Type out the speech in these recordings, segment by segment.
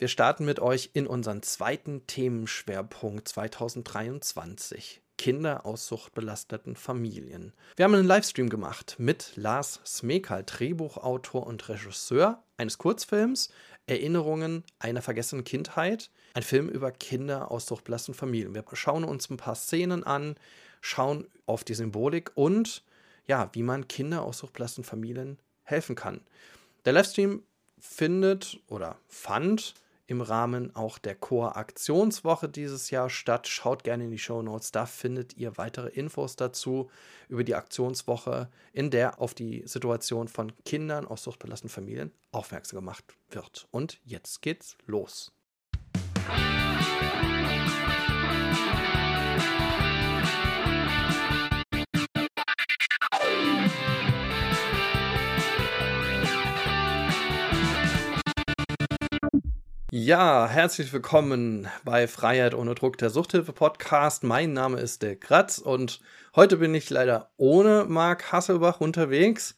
Wir starten mit euch in unseren zweiten Themenschwerpunkt 2023. Kinder aus suchtbelasteten Familien. Wir haben einen Livestream gemacht mit Lars Smekal, Drehbuchautor und Regisseur eines Kurzfilms Erinnerungen einer vergessenen Kindheit. Ein Film über Kinder aus suchtbelasteten Familien. Wir schauen uns ein paar Szenen an, schauen auf die Symbolik und ja, wie man Kinder aus suchtbelasteten Familien helfen kann. Der Livestream findet oder fand im Rahmen auch der Chor-Aktionswoche dieses Jahr statt. Schaut gerne in die Show Notes, da findet ihr weitere Infos dazu über die Aktionswoche, in der auf die Situation von Kindern aus suchtbelasteten Familien aufmerksam gemacht wird. Und jetzt geht's los. Ja, herzlich willkommen bei Freiheit ohne Druck, der Suchthilfe-Podcast. Mein Name ist der Kratz und heute bin ich leider ohne Marc Hasselbach unterwegs.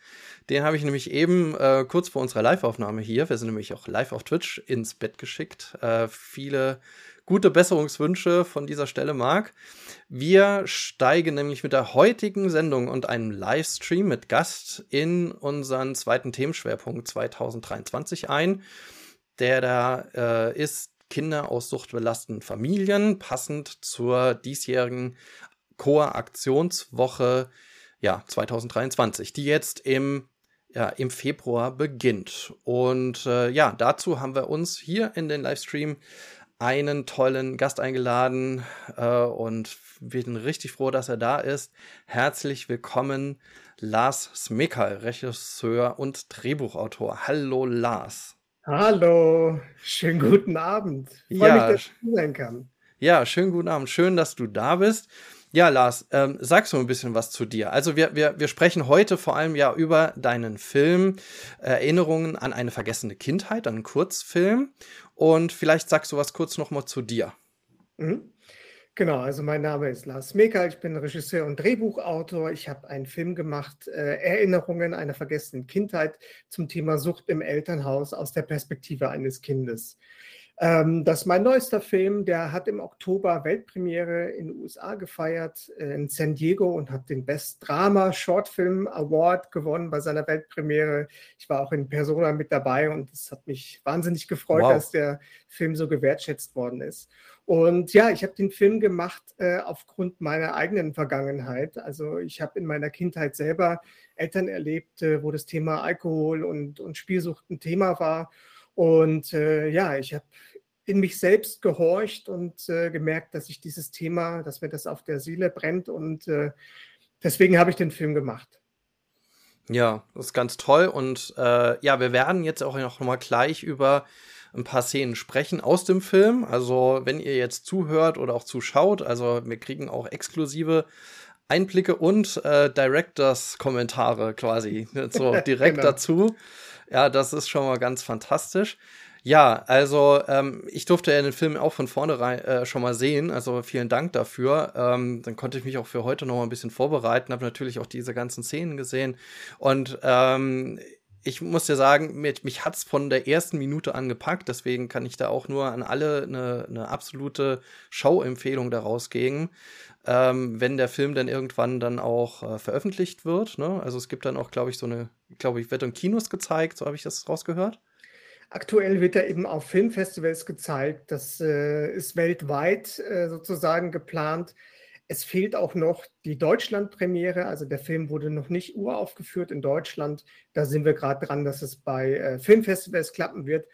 Den habe ich nämlich eben äh, kurz vor unserer Live-Aufnahme hier, wir sind nämlich auch live auf Twitch, ins Bett geschickt. Äh, viele gute Besserungswünsche von dieser Stelle, Marc. Wir steigen nämlich mit der heutigen Sendung und einem Livestream mit Gast in unseren zweiten Themenschwerpunkt 2023 ein der da äh, ist Kinder aus suchtbelasteten Familien, passend zur diesjährigen Chor-Aktionswoche ja, 2023, die jetzt im, ja, im Februar beginnt. Und äh, ja, dazu haben wir uns hier in den Livestream einen tollen Gast eingeladen äh, und wir sind richtig froh, dass er da ist. Herzlich willkommen, Lars Smekal, Regisseur und Drehbuchautor. Hallo Lars. Hallo, schönen guten Abend. Ich freue ja, mich, dass ich sein kann. Ja, schönen guten Abend. Schön, dass du da bist. Ja, Lars, ähm, sagst du ein bisschen was zu dir? Also wir, wir, wir sprechen heute vor allem ja über deinen Film Erinnerungen an eine vergessene Kindheit, einen Kurzfilm. Und vielleicht sagst du was kurz noch mal zu dir. Mhm. Genau, also mein Name ist Lars Meker, ich bin Regisseur und Drehbuchautor. Ich habe einen Film gemacht, äh, Erinnerungen einer vergessenen Kindheit zum Thema Sucht im Elternhaus aus der Perspektive eines Kindes. Ähm, das ist mein neuester Film, der hat im Oktober Weltpremiere in den USA gefeiert, äh, in San Diego und hat den Best Drama Shortfilm Award gewonnen bei seiner Weltpremiere. Ich war auch in Persona mit dabei und es hat mich wahnsinnig gefreut, wow. dass der Film so gewertschätzt worden ist. Und ja, ich habe den Film gemacht äh, aufgrund meiner eigenen Vergangenheit. Also ich habe in meiner Kindheit selber Eltern erlebt, äh, wo das Thema Alkohol und, und Spielsucht ein Thema war. Und äh, ja, ich habe in mich selbst gehorcht und äh, gemerkt, dass ich dieses Thema, dass mir das auf der Seele brennt. Und äh, deswegen habe ich den Film gemacht. Ja, das ist ganz toll. Und äh, ja, wir werden jetzt auch noch mal gleich über ein paar Szenen sprechen aus dem Film. Also, wenn ihr jetzt zuhört oder auch zuschaut, also wir kriegen auch exklusive Einblicke und äh, Directors-Kommentare quasi so direkt genau. dazu. Ja, das ist schon mal ganz fantastisch. Ja, also ähm, ich durfte ja den Film auch von vornherein äh, schon mal sehen, also vielen Dank dafür. Ähm, dann konnte ich mich auch für heute noch mal ein bisschen vorbereiten, habe natürlich auch diese ganzen Szenen gesehen und ähm, ich muss dir sagen, mit, mich hat's von der ersten Minute angepackt, deswegen kann ich da auch nur an alle eine, eine absolute Schauempfehlung daraus geben, ähm, wenn der Film dann irgendwann dann auch äh, veröffentlicht wird. Ne? Also es gibt dann auch, glaube ich, so eine, glaube ich, wird in Kinos gezeigt, so habe ich das rausgehört. Aktuell wird er eben auf Filmfestivals gezeigt. Das äh, ist weltweit äh, sozusagen geplant. Es fehlt auch noch die Deutschland-Premiere, also der Film wurde noch nicht uraufgeführt in Deutschland. Da sind wir gerade dran, dass es bei äh, Filmfestivals klappen wird.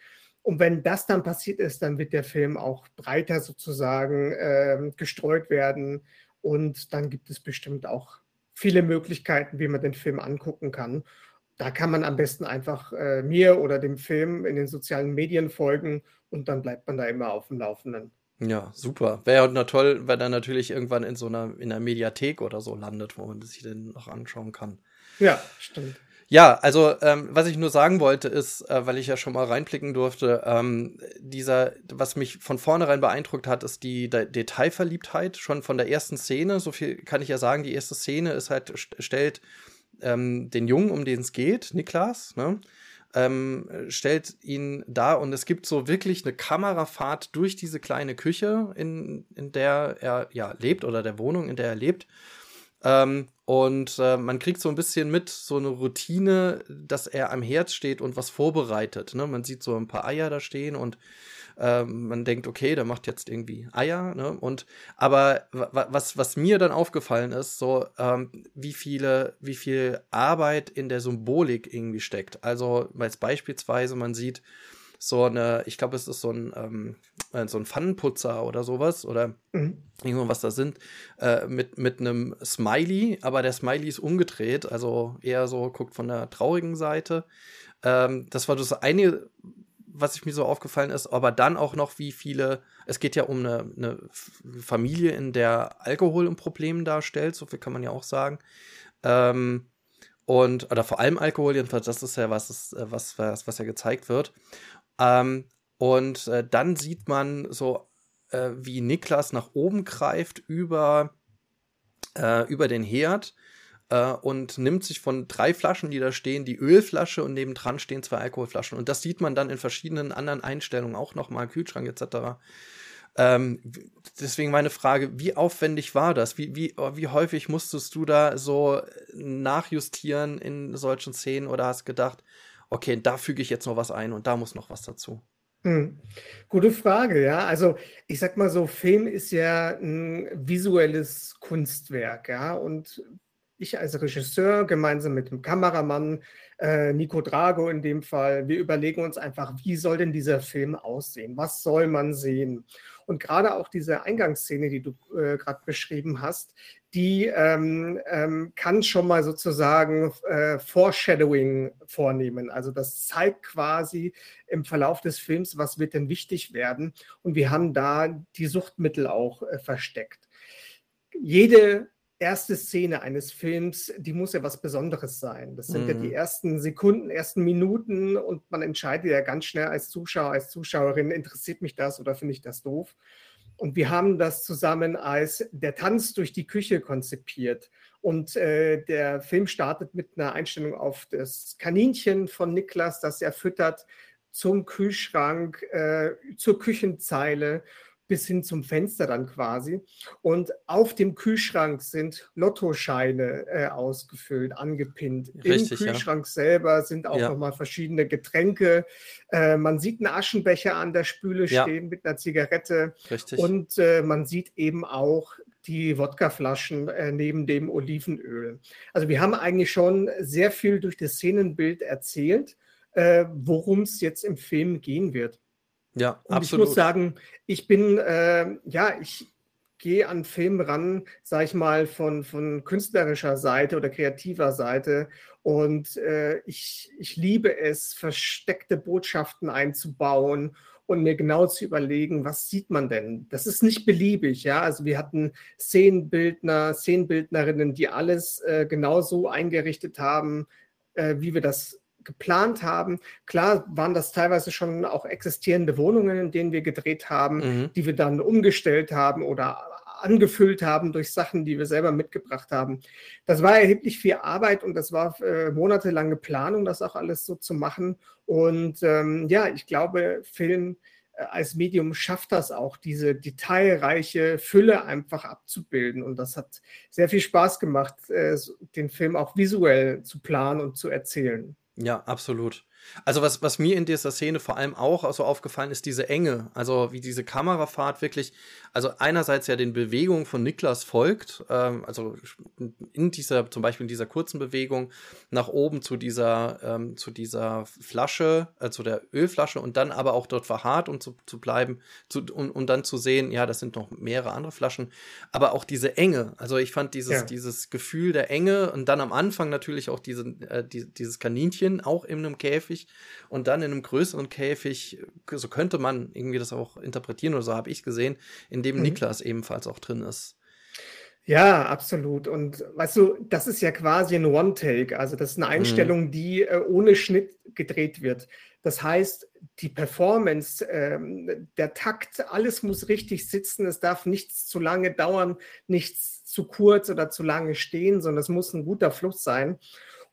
Und wenn das dann passiert ist, dann wird der Film auch breiter sozusagen äh, gestreut werden. Und dann gibt es bestimmt auch viele Möglichkeiten, wie man den Film angucken kann. Da kann man am besten einfach äh, mir oder dem Film in den sozialen Medien folgen und dann bleibt man da immer auf dem Laufenden. Ja, super. Wäre ja toll, wenn er natürlich irgendwann in so einer, in einer Mediathek oder so landet, wo man sich den noch anschauen kann. Ja, stimmt. Ja, also ähm, was ich nur sagen wollte ist, äh, weil ich ja schon mal reinblicken durfte, ähm, dieser, was mich von vornherein beeindruckt hat, ist die De Detailverliebtheit schon von der ersten Szene. So viel kann ich ja sagen. Die erste Szene ist halt stellt ähm, den Jungen, um den es geht, Niklas, ne? ähm, stellt ihn da und es gibt so wirklich eine Kamerafahrt durch diese kleine Küche, in, in der er ja lebt oder der Wohnung, in der er lebt. Ähm, und äh, man kriegt so ein bisschen mit, so eine Routine, dass er am Herd steht und was vorbereitet. Ne? Man sieht so ein paar Eier da stehen und äh, man denkt, okay, der macht jetzt irgendwie Eier. Ne? Und aber was, was mir dann aufgefallen ist, so ähm, wie viele, wie viel Arbeit in der Symbolik irgendwie steckt. Also, weil beispielsweise man sieht, so eine, ich glaube, es ist so ein, ähm, äh, so ein Pfannenputzer oder sowas oder mhm. irgendwas, was da sind, äh, mit, mit einem Smiley, aber der Smiley ist umgedreht, also eher so guckt von der traurigen Seite. Ähm, das war das eine, was ich mir so aufgefallen ist, aber dann auch noch, wie viele, es geht ja um eine, eine Familie, in der Alkohol ein Problem darstellt, so viel kann man ja auch sagen. Ähm, und, oder vor allem Alkohol, jedenfalls, das ist ja was, was, was, was ja gezeigt wird. Ähm, und äh, dann sieht man so, äh, wie Niklas nach oben greift über, äh, über den Herd äh, und nimmt sich von drei Flaschen, die da stehen, die Ölflasche und nebendran stehen zwei Alkoholflaschen. Und das sieht man dann in verschiedenen anderen Einstellungen auch nochmal, Kühlschrank etc. Ähm, deswegen meine Frage, wie aufwendig war das? Wie, wie, wie häufig musstest du da so nachjustieren in solchen Szenen oder hast gedacht, okay, da füge ich jetzt noch was ein und da muss noch was dazu? Hm. Gute Frage, ja. Also ich sag mal so, Film ist ja ein visuelles Kunstwerk, ja. Und ich als Regisseur gemeinsam mit dem Kameramann, äh, Nico Drago in dem Fall, wir überlegen uns einfach, wie soll denn dieser Film aussehen? Was soll man sehen? Und gerade auch diese Eingangsszene, die du äh, gerade beschrieben hast, die ähm, ähm, kann schon mal sozusagen äh, Foreshadowing vornehmen. Also das zeigt quasi im Verlauf des Films, was wird denn wichtig werden. Und wir haben da die Suchtmittel auch äh, versteckt. Jede erste Szene eines Films, die muss ja was Besonderes sein. Das sind mhm. ja die mhm. ersten Sekunden, ersten Minuten und man entscheidet ja ganz schnell als Zuschauer, als Zuschauerin, interessiert mich das oder finde ich das doof. Und wir haben das zusammen als der Tanz durch die Küche konzipiert. Und äh, der Film startet mit einer Einstellung auf das Kaninchen von Niklas, das er füttert, zum Kühlschrank, äh, zur Küchenzeile bis hin zum Fenster dann quasi. Und auf dem Kühlschrank sind Lottoscheine äh, ausgefüllt, angepinnt. Richtig, Im Kühlschrank ja. selber sind auch ja. nochmal verschiedene Getränke. Äh, man sieht einen Aschenbecher an der Spüle ja. stehen mit einer Zigarette. Richtig. Und äh, man sieht eben auch die Wodkaflaschen äh, neben dem Olivenöl. Also wir haben eigentlich schon sehr viel durch das Szenenbild erzählt, äh, worum es jetzt im Film gehen wird. Ja, und absolut. ich muss sagen, ich bin, äh, ja, ich gehe an Film ran, sag ich mal, von, von künstlerischer Seite oder kreativer Seite. Und äh, ich, ich liebe es, versteckte Botschaften einzubauen und mir genau zu überlegen, was sieht man denn? Das ist nicht beliebig, ja. Also wir hatten Szenenbildner, Szenenbildnerinnen, die alles äh, genau so eingerichtet haben, äh, wie wir das geplant haben. Klar waren das teilweise schon auch existierende Wohnungen, in denen wir gedreht haben, mhm. die wir dann umgestellt haben oder angefüllt haben durch Sachen, die wir selber mitgebracht haben. Das war erheblich viel Arbeit und das war äh, monatelange Planung, das auch alles so zu machen. Und ähm, ja, ich glaube, Film äh, als Medium schafft das auch, diese detailreiche Fülle einfach abzubilden. Und das hat sehr viel Spaß gemacht, äh, den Film auch visuell zu planen und zu erzählen. Ja, absolut. Also was, was mir in dieser Szene vor allem auch so aufgefallen ist, diese Enge, also wie diese Kamerafahrt wirklich, also einerseits ja den Bewegungen von Niklas folgt, ähm, also in dieser, zum Beispiel in dieser kurzen Bewegung nach oben zu dieser, ähm, zu dieser Flasche, äh, zu der Ölflasche und dann aber auch dort verharrt und zu, zu bleiben zu, und, und dann zu sehen, ja, das sind noch mehrere andere Flaschen, aber auch diese Enge, also ich fand dieses, ja. dieses Gefühl der Enge und dann am Anfang natürlich auch diese, äh, die, dieses Kaninchen auch in einem Käfig, Käfig und dann in einem größeren Käfig, so könnte man irgendwie das auch interpretieren oder so habe ich gesehen, in dem mhm. Niklas ebenfalls auch drin ist. Ja, absolut. Und weißt du, das ist ja quasi ein One-Take. Also das ist eine mhm. Einstellung, mhm. die äh, ohne Schnitt gedreht wird. Das heißt, die Performance, ähm, der Takt, alles muss richtig sitzen. Es darf nichts zu lange dauern, nichts zu kurz oder zu lange stehen, sondern es muss ein guter Fluss sein.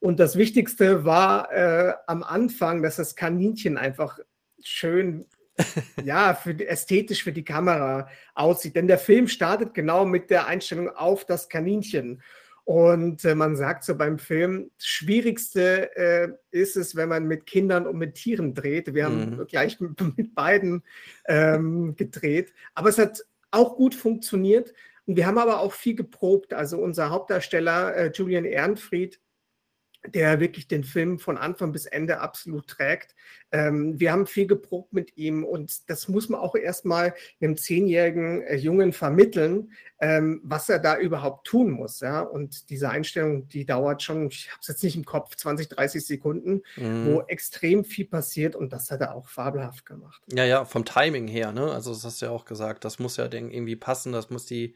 Und das Wichtigste war äh, am Anfang, dass das Kaninchen einfach schön, ja, für ästhetisch für die Kamera aussieht. Denn der Film startet genau mit der Einstellung auf das Kaninchen. Und äh, man sagt so beim Film, das Schwierigste äh, ist es, wenn man mit Kindern und mit Tieren dreht. Wir haben mhm. gleich mit, mit beiden ähm, gedreht. Aber es hat auch gut funktioniert. Und wir haben aber auch viel geprobt. Also unser Hauptdarsteller äh, Julian Ehrenfried der wirklich den Film von Anfang bis Ende absolut trägt. Ähm, wir haben viel geprobt mit ihm und das muss man auch erstmal einem zehnjährigen äh, Jungen vermitteln, ähm, was er da überhaupt tun muss. Ja? Und diese Einstellung, die dauert schon, ich habe es jetzt nicht im Kopf, 20, 30 Sekunden, mhm. wo extrem viel passiert und das hat er auch fabelhaft gemacht. Ja, ja, vom Timing her, ne? Also das hast du ja auch gesagt, das muss ja irgendwie passen, das muss die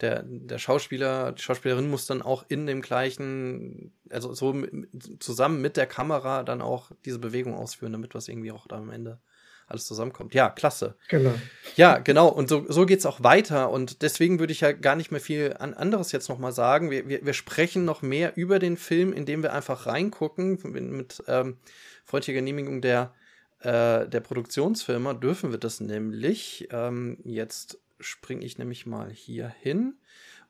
der, der Schauspieler, die Schauspielerin muss dann auch in dem gleichen, also so zusammen mit der Kamera dann auch diese Bewegung ausführen, damit was irgendwie auch da am Ende alles zusammenkommt. Ja, klasse. Genau. Ja, genau. Und so, so geht es auch weiter. Und deswegen würde ich ja gar nicht mehr viel an anderes jetzt nochmal sagen. Wir, wir, wir sprechen noch mehr über den Film, indem wir einfach reingucken. Mit ähm, freundlicher Genehmigung der, äh, der Produktionsfirma dürfen wir das nämlich. Ähm, jetzt springe ich nämlich mal hier hin.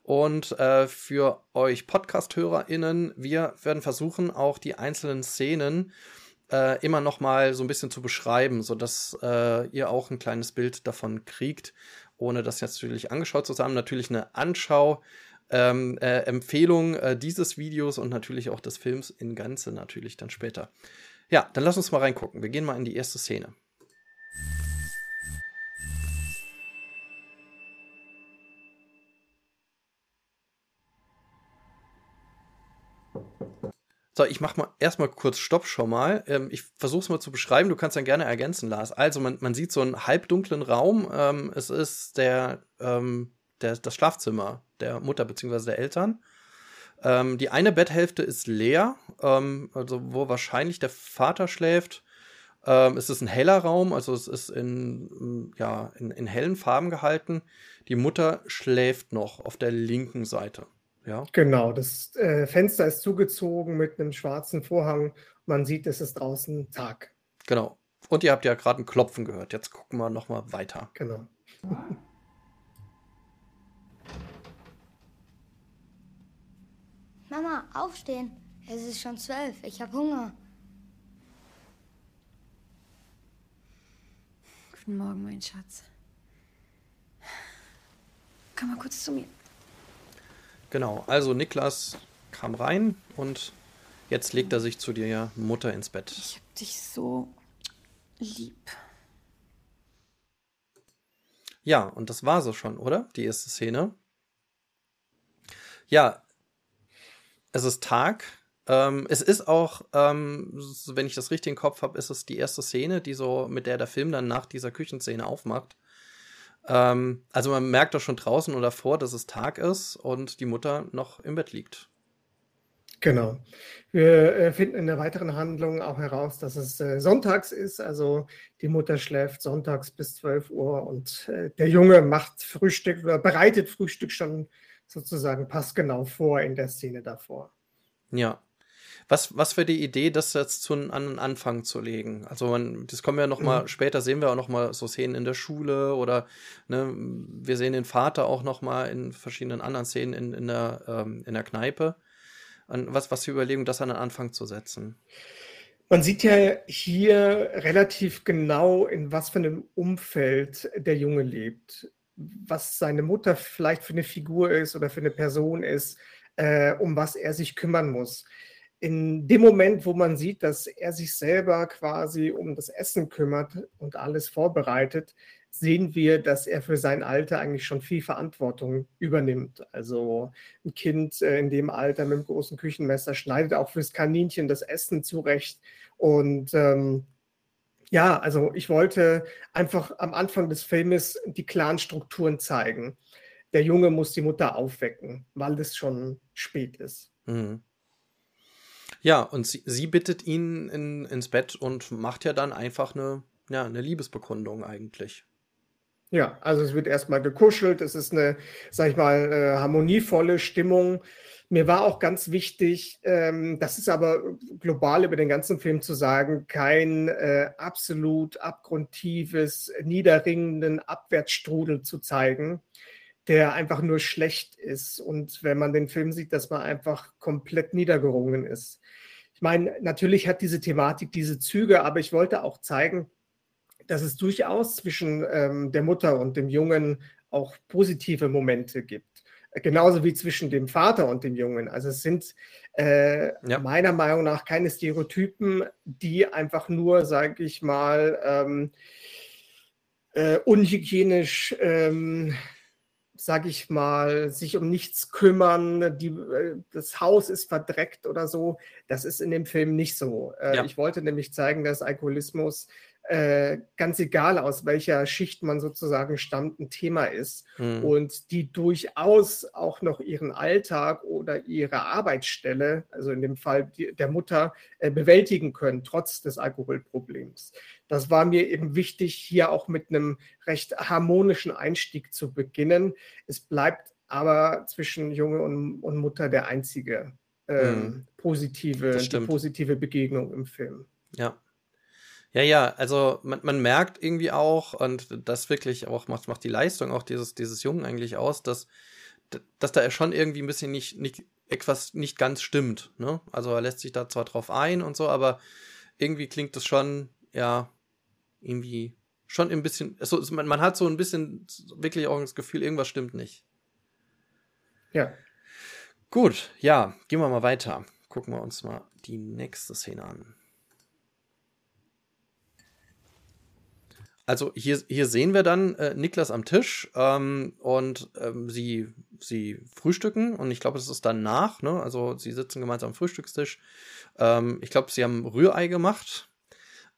Und äh, für euch Podcast-HörerInnen, wir werden versuchen, auch die einzelnen Szenen äh, immer noch mal so ein bisschen zu beschreiben, sodass äh, ihr auch ein kleines Bild davon kriegt, ohne das jetzt natürlich angeschaut zu haben. Natürlich eine Anschau. Ähm, äh, Empfehlung äh, dieses Videos und natürlich auch des Films in Ganze natürlich dann später. Ja, dann lass uns mal reingucken. Wir gehen mal in die erste Szene. So, ich mach mal erstmal kurz Stopp schon mal. Ähm, ich versuche es mal zu beschreiben. Du kannst dann gerne ergänzen, Lars. Also, man, man sieht so einen halbdunklen Raum. Ähm, es ist der, ähm, der, das Schlafzimmer der Mutter bzw. der Eltern. Ähm, die eine Betthälfte ist leer, ähm, also wo wahrscheinlich der Vater schläft. Ähm, es ist ein heller Raum, also es ist in, ja, in, in hellen Farben gehalten. Die Mutter schläft noch auf der linken Seite. Ja. Genau, das äh, Fenster ist zugezogen mit einem schwarzen Vorhang. Man sieht, es ist draußen Tag. Genau. Und ihr habt ja gerade ein Klopfen gehört. Jetzt gucken wir noch mal weiter. Genau. Mama, aufstehen. Es ist schon zwölf. Ich habe Hunger. Guten Morgen, mein Schatz. Komm mal kurz zu mir. Genau, also Niklas kam rein und jetzt legt er sich zu dir Mutter ins Bett. Ich hab dich so lieb. Ja, und das war so schon, oder? Die erste Szene. Ja, es ist Tag. Ähm, es ist auch, ähm, wenn ich das richtig im Kopf habe, ist es die erste Szene, die so, mit der der Film dann nach dieser Küchenszene aufmacht. Ähm, also man merkt doch schon draußen oder vor, dass es Tag ist und die Mutter noch im Bett liegt. Genau. Wir äh, finden in der weiteren Handlung auch heraus, dass es äh, sonntags ist. Also die Mutter schläft sonntags bis 12 Uhr und äh, der Junge macht Frühstück oder bereitet Frühstück schon sozusagen passgenau vor in der Szene davor. Ja. Was, was für die Idee, das jetzt zu, an den Anfang zu legen? Also man, das kommen wir noch mal, mhm. später sehen wir auch noch mal so Szenen in der Schule oder ne, wir sehen den Vater auch noch mal in verschiedenen anderen Szenen in, in, der, ähm, in der Kneipe. Und was, was für Überlegungen, das an den Anfang zu setzen? Man sieht ja hier relativ genau, in was für einem Umfeld der Junge lebt, was seine Mutter vielleicht für eine Figur ist oder für eine Person ist, äh, um was er sich kümmern muss in dem Moment, wo man sieht, dass er sich selber quasi um das Essen kümmert und alles vorbereitet, sehen wir, dass er für sein Alter eigentlich schon viel Verantwortung übernimmt. Also ein Kind äh, in dem Alter mit dem großen Küchenmesser schneidet auch fürs Kaninchen das Essen zurecht. Und ähm, ja, also ich wollte einfach am Anfang des Filmes die klaren Strukturen zeigen. Der Junge muss die Mutter aufwecken, weil es schon spät ist. Mhm. Ja, und sie, sie bittet ihn in, ins Bett und macht ja dann einfach eine, ja, eine Liebesbekundung eigentlich. Ja, also es wird erstmal gekuschelt, es ist eine, sag ich mal, äh, harmonievolle Stimmung Mir war auch ganz wichtig, ähm, das ist aber global über den ganzen Film zu sagen, kein äh, absolut abgrundtiefes, niederringenden Abwärtsstrudel zu zeigen, der einfach nur schlecht ist. Und wenn man den Film sieht, dass man einfach komplett niedergerungen ist. Ich meine, natürlich hat diese Thematik diese Züge, aber ich wollte auch zeigen, dass es durchaus zwischen ähm, der Mutter und dem Jungen auch positive Momente gibt genauso wie zwischen dem Vater und dem Jungen. Also es sind äh, ja. meiner Meinung nach keine Stereotypen, die einfach nur, sage ich mal, ähm, äh, unhygienisch, ähm, sage ich mal, sich um nichts kümmern, die, äh, das Haus ist verdreckt oder so. Das ist in dem Film nicht so. Äh, ja. Ich wollte nämlich zeigen, dass Alkoholismus äh, ganz egal aus welcher Schicht man sozusagen stammt, ein Thema ist mhm. und die durchaus auch noch ihren Alltag oder ihre Arbeitsstelle, also in dem Fall die, der Mutter, äh, bewältigen können, trotz des Alkoholproblems. Das war mir eben wichtig, hier auch mit einem recht harmonischen Einstieg zu beginnen. Es bleibt aber zwischen Junge und, und Mutter der einzige ähm, mhm. positive, positive Begegnung im Film. Ja. Ja, ja, also man, man merkt irgendwie auch, und das wirklich auch macht, macht die Leistung auch dieses, dieses Jungen eigentlich aus, dass, dass da schon irgendwie ein bisschen nicht, nicht, etwas nicht ganz stimmt. Ne? Also er lässt sich da zwar drauf ein und so, aber irgendwie klingt das schon, ja, irgendwie schon ein bisschen, also man, man hat so ein bisschen wirklich auch das Gefühl, irgendwas stimmt nicht. Ja. Gut, ja, gehen wir mal weiter. Gucken wir uns mal die nächste Szene an. Also hier, hier sehen wir dann äh, Niklas am Tisch ähm, und ähm, sie, sie frühstücken und ich glaube, es ist danach, ne? Also sie sitzen gemeinsam am Frühstückstisch. Ähm, ich glaube, sie haben Rührei gemacht.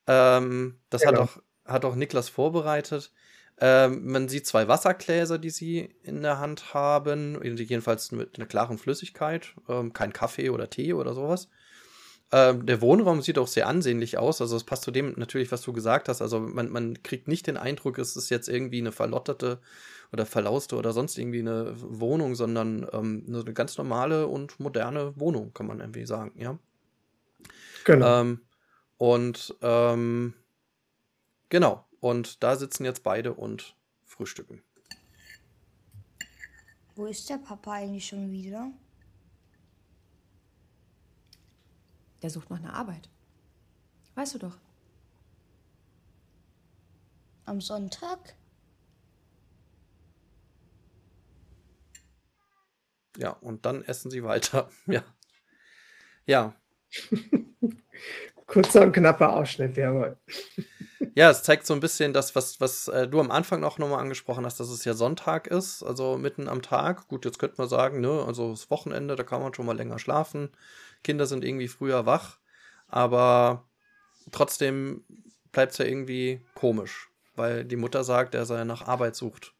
Ähm, das genau. hat, auch, hat auch Niklas vorbereitet. Ähm, man sieht zwei Wassergläser, die sie in der Hand haben, jedenfalls mit einer klaren Flüssigkeit, ähm, kein Kaffee oder Tee oder sowas. Ähm, der Wohnraum sieht auch sehr ansehnlich aus. Also es passt zu dem natürlich, was du gesagt hast. Also man, man kriegt nicht den Eindruck, es ist jetzt irgendwie eine verlotterte oder verlauste oder sonst irgendwie eine Wohnung, sondern ähm, eine ganz normale und moderne Wohnung, kann man irgendwie sagen, ja. Genau. Und ähm, genau. Und da sitzen jetzt beide und frühstücken. Wo ist der Papa eigentlich schon wieder? Der sucht nach einer Arbeit. Weißt du doch. Am Sonntag? Ja, und dann essen sie weiter. Ja. Ja. Kurzer und knapper Ausschnitt, jawohl. Ja, es zeigt so ein bisschen das, was, was äh, du am Anfang auch nochmal angesprochen hast, dass es ja Sonntag ist, also mitten am Tag. Gut, jetzt könnte man sagen, ne, also das Wochenende, da kann man schon mal länger schlafen. Kinder sind irgendwie früher wach, aber trotzdem bleibt es ja irgendwie komisch, weil die Mutter sagt, er nach Arbeit sucht.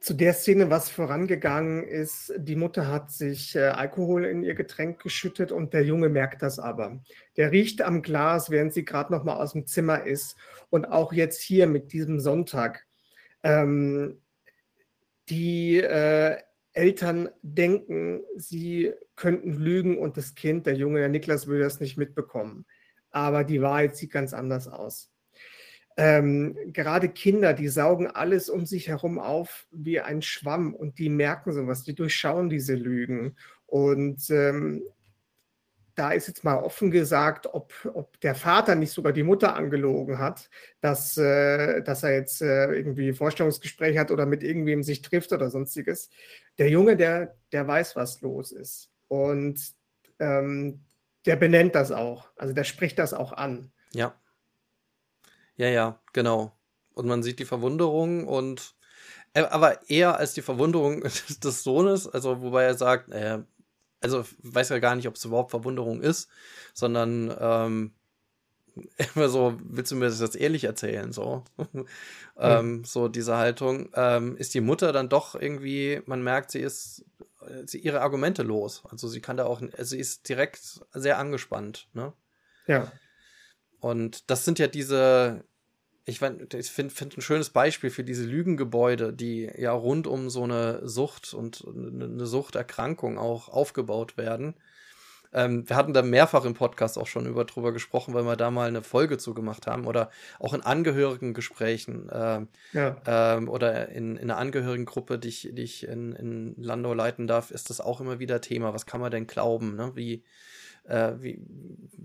Zu der Szene, was vorangegangen ist, die Mutter hat sich äh, Alkohol in ihr Getränk geschüttet und der Junge merkt das aber. Der riecht am Glas, während sie gerade noch mal aus dem Zimmer ist. Und auch jetzt hier mit diesem Sonntag. Ähm, die äh, Eltern denken, sie könnten lügen und das Kind, der Junge, der Niklas, würde das nicht mitbekommen. Aber die Wahrheit sieht ganz anders aus. Ähm, gerade Kinder, die saugen alles um sich herum auf wie ein Schwamm und die merken sowas, die durchschauen diese Lügen. Und ähm, da ist jetzt mal offen gesagt, ob, ob der Vater nicht sogar die Mutter angelogen hat, dass, äh, dass er jetzt äh, irgendwie Vorstellungsgespräch hat oder mit irgendwem sich trifft oder sonstiges. Der Junge, der, der weiß, was los ist. Und ähm, der benennt das auch. Also der spricht das auch an. Ja. Ja, ja, genau. Und man sieht die Verwunderung und äh, aber eher als die Verwunderung des Sohnes, also wobei er sagt, äh, also weiß ja gar nicht, ob es überhaupt Verwunderung ist, sondern ähm, immer so, willst du mir das jetzt ehrlich erzählen? So, mhm. ähm, so diese Haltung. Ähm, ist die Mutter dann doch irgendwie, man merkt, sie ist sie ihre Argumente los. Also sie kann da auch, sie ist direkt sehr angespannt, ne? Ja. Und das sind ja diese, ich, ich finde find ein schönes Beispiel für diese Lügengebäude, die ja rund um so eine Sucht und eine Suchterkrankung auch aufgebaut werden. Ähm, wir hatten da mehrfach im Podcast auch schon über drüber gesprochen, weil wir da mal eine Folge zu gemacht haben oder auch in Angehörigengesprächen äh, ja. ähm, oder in, in einer Angehörigengruppe, die ich, die ich in, in Landau leiten darf, ist das auch immer wieder Thema. Was kann man denn glauben? Ne? Wie, äh, wie,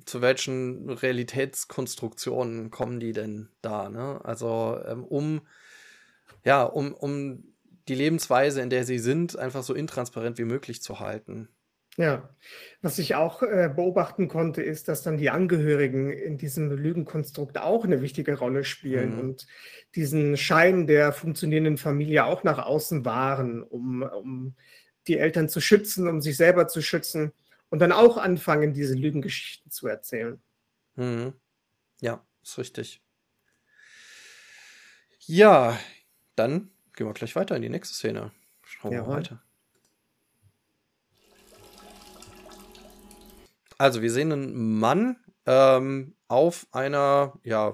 zu welchen Realitätskonstruktionen kommen die denn da? Ne? Also ähm, um ja, um, um die Lebensweise, in der sie sind, einfach so intransparent wie möglich zu halten. Ja, was ich auch äh, beobachten konnte, ist, dass dann die Angehörigen in diesem Lügenkonstrukt auch eine wichtige Rolle spielen mhm. und diesen Schein der funktionierenden Familie auch nach außen wahren, um, um die Eltern zu schützen, um sich selber zu schützen und dann auch anfangen, diese Lügengeschichten zu erzählen. Mhm. Ja, ist richtig. Ja, dann gehen wir gleich weiter in die nächste Szene. Schauen wir weiter. Also, wir sehen einen Mann ähm, auf einer ja,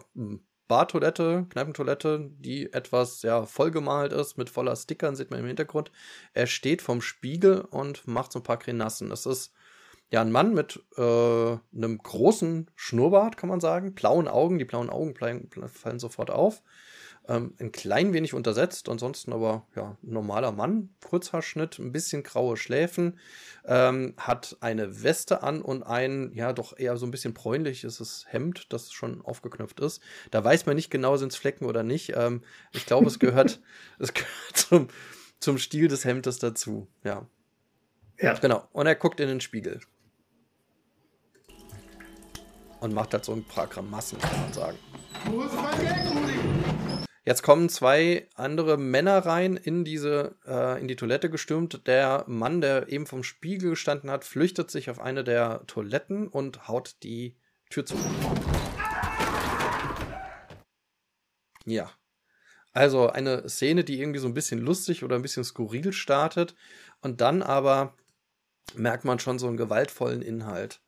Bartoilette, Kneipentoilette, die etwas ja, vollgemalt ist, mit voller Stickern, sieht man im Hintergrund. Er steht vorm Spiegel und macht so ein paar Grenassen. Das ist ja ein Mann mit äh, einem großen Schnurrbart, kann man sagen, blauen Augen. Die blauen Augen fallen sofort auf. Ähm, ein klein wenig untersetzt, ansonsten aber ja, normaler Mann, Kurzhaarschnitt, ein bisschen graue Schläfen, ähm, hat eine Weste an und ein, ja, doch eher so ein bisschen bräunliches Hemd, das schon aufgeknöpft ist. Da weiß man nicht genau, sind es Flecken oder nicht. Ähm, ich glaube, es gehört, es gehört zum, zum Stil des Hemdes dazu, ja. Ja. Genau. Und er guckt in den Spiegel. Und macht halt so ein paar Gramm Massen, kann man sagen. Wo ist mein Geld, Rudi? Jetzt kommen zwei andere Männer rein in diese, äh, in die Toilette gestürmt. Der Mann, der eben vom Spiegel gestanden hat, flüchtet sich auf eine der Toiletten und haut die Tür zu. Ja. Also eine Szene, die irgendwie so ein bisschen lustig oder ein bisschen skurril startet und dann aber merkt man schon so einen gewaltvollen Inhalt.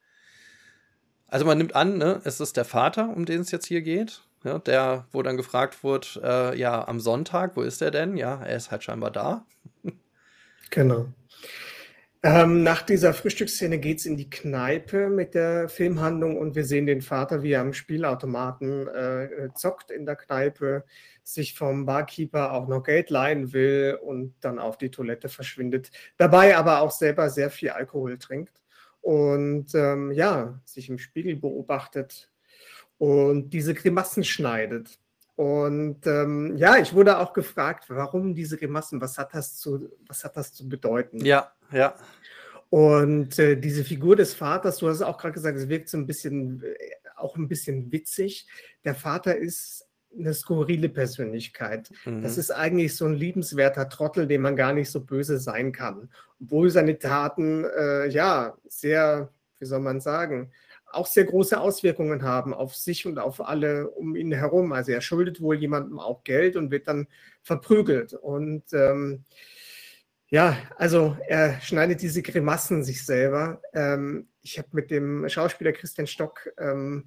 Also man nimmt an, ne, es ist der Vater, um den es jetzt hier geht ja, der, wo dann gefragt wurde, äh, ja, am Sonntag, wo ist er denn? Ja, er ist halt scheinbar da. genau. Ähm, nach dieser Frühstücksszene geht es in die Kneipe mit der Filmhandlung und wir sehen den Vater, wie er am Spielautomaten äh, zockt in der Kneipe, sich vom Barkeeper auch noch Geld leihen will und dann auf die Toilette verschwindet. Dabei aber auch selber sehr viel Alkohol trinkt und ähm, ja, sich im Spiegel beobachtet, und diese Grimassen schneidet. Und ähm, ja, ich wurde auch gefragt, warum diese Grimassen, was hat das zu, was hat das zu bedeuten? Ja, ja. Und äh, diese Figur des Vaters, du hast es auch gerade gesagt, es wirkt so ein bisschen, äh, auch ein bisschen witzig. Der Vater ist eine skurrile Persönlichkeit. Mhm. Das ist eigentlich so ein liebenswerter Trottel, dem man gar nicht so böse sein kann. Obwohl seine Taten, äh, ja, sehr, wie soll man sagen, auch sehr große Auswirkungen haben auf sich und auf alle um ihn herum. Also er schuldet wohl jemandem auch Geld und wird dann verprügelt. Und ähm, ja, also er schneidet diese Grimassen sich selber. Ähm, ich habe mit dem Schauspieler Christian Stock ähm,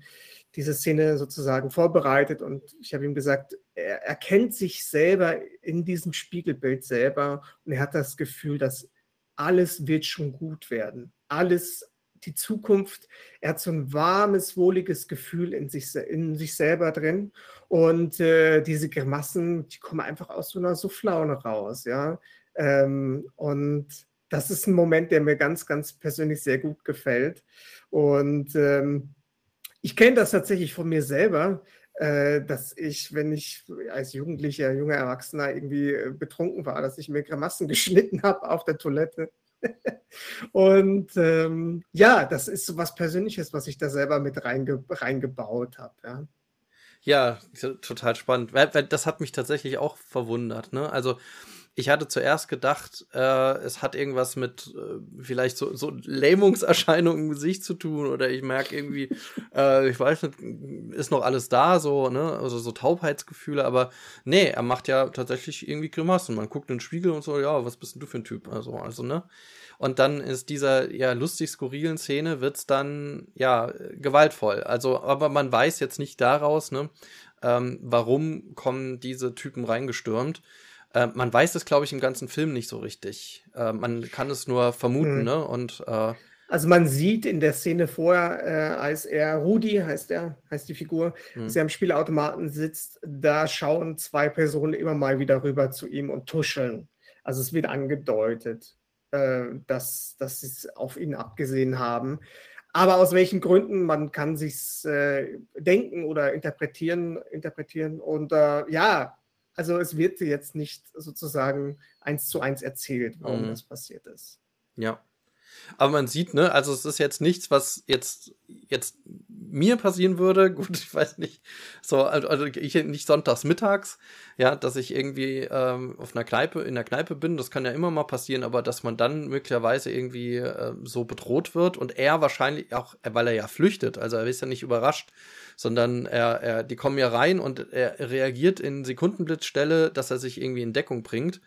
diese Szene sozusagen vorbereitet und ich habe ihm gesagt, er erkennt sich selber in diesem Spiegelbild selber und er hat das Gefühl, dass alles wird schon gut werden. Alles, die Zukunft. Er hat so ein warmes, wohliges Gefühl in sich, in sich selber drin. Und äh, diese Grimassen, die kommen einfach aus so einer Soufflaune raus, ja. Ähm, und das ist ein Moment, der mir ganz, ganz persönlich sehr gut gefällt. Und ähm, ich kenne das tatsächlich von mir selber, äh, dass ich, wenn ich als Jugendlicher, junger Erwachsener irgendwie äh, betrunken war, dass ich mir Grimassen geschnitten habe auf der Toilette. Und ähm, ja, das ist so was Persönliches, was ich da selber mit reinge reingebaut habe. Ja. Ja, total spannend. Das hat mich tatsächlich auch verwundert. Ne? Also ich hatte zuerst gedacht, äh, es hat irgendwas mit äh, vielleicht so, so Lähmungserscheinungen im Gesicht zu tun oder ich merke irgendwie, äh, ich weiß nicht, ist noch alles da, so, ne, also so Taubheitsgefühle, aber nee, er macht ja tatsächlich irgendwie Grimassen. Man guckt in den Spiegel und so, ja, was bist denn du für ein Typ? Also, also, ne? Und dann ist dieser ja lustig skurrilen Szene wird's dann ja gewaltvoll. Also, aber man weiß jetzt nicht daraus, ne, ähm, warum kommen diese Typen reingestürmt. Äh, man weiß es, glaube ich, im ganzen Film nicht so richtig. Äh, man kann es nur vermuten, hm. ne? Und äh, also man sieht in der Szene vorher, äh, als er Rudi heißt er, heißt die Figur, hm. als er am Spielautomaten sitzt, da schauen zwei Personen immer mal wieder rüber zu ihm und tuscheln. Also es wird angedeutet, äh, dass, dass sie es auf ihn abgesehen haben. Aber aus welchen Gründen, man kann sich äh, denken oder interpretieren, interpretieren. Und äh, ja, also es wird jetzt nicht sozusagen eins zu eins erzählt, warum mhm. das passiert ist. Ja. Aber man sieht, ne, also es ist jetzt nichts, was jetzt, jetzt mir passieren würde. Gut, ich weiß nicht, so, also, also ich nicht sonntags mittags, ja, dass ich irgendwie ähm, auf einer Kneipe, in der Kneipe bin, das kann ja immer mal passieren, aber dass man dann möglicherweise irgendwie äh, so bedroht wird und er wahrscheinlich auch, weil er ja flüchtet, also er ist ja nicht überrascht, sondern er, er, die kommen ja rein und er reagiert in Sekundenblitzstelle, dass er sich irgendwie in Deckung bringt.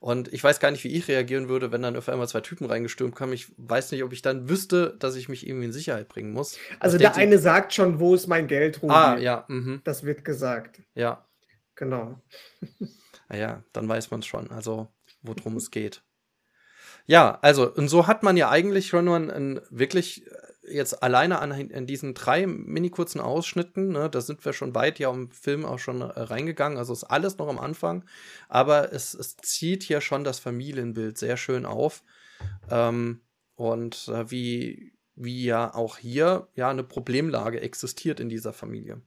Und ich weiß gar nicht, wie ich reagieren würde, wenn dann auf einmal zwei Typen reingestürmt kommen. Ich weiß nicht, ob ich dann wüsste, dass ich mich irgendwie in Sicherheit bringen muss. Also der eine sagt schon, wo ist mein Geld, Rudi? Ah, ja. Mhm. Das wird gesagt. Ja. Genau. Naja, dann weiß man es schon, also worum es geht. Ja, also, und so hat man ja eigentlich schon nur ein, ein wirklich jetzt alleine an, an diesen drei mini kurzen Ausschnitten, ne, da sind wir schon weit ja im Film auch schon äh, reingegangen, also ist alles noch am Anfang, aber es, es zieht hier schon das Familienbild sehr schön auf. Ähm, und äh, wie, wie ja auch hier ja eine Problemlage existiert in dieser Familie.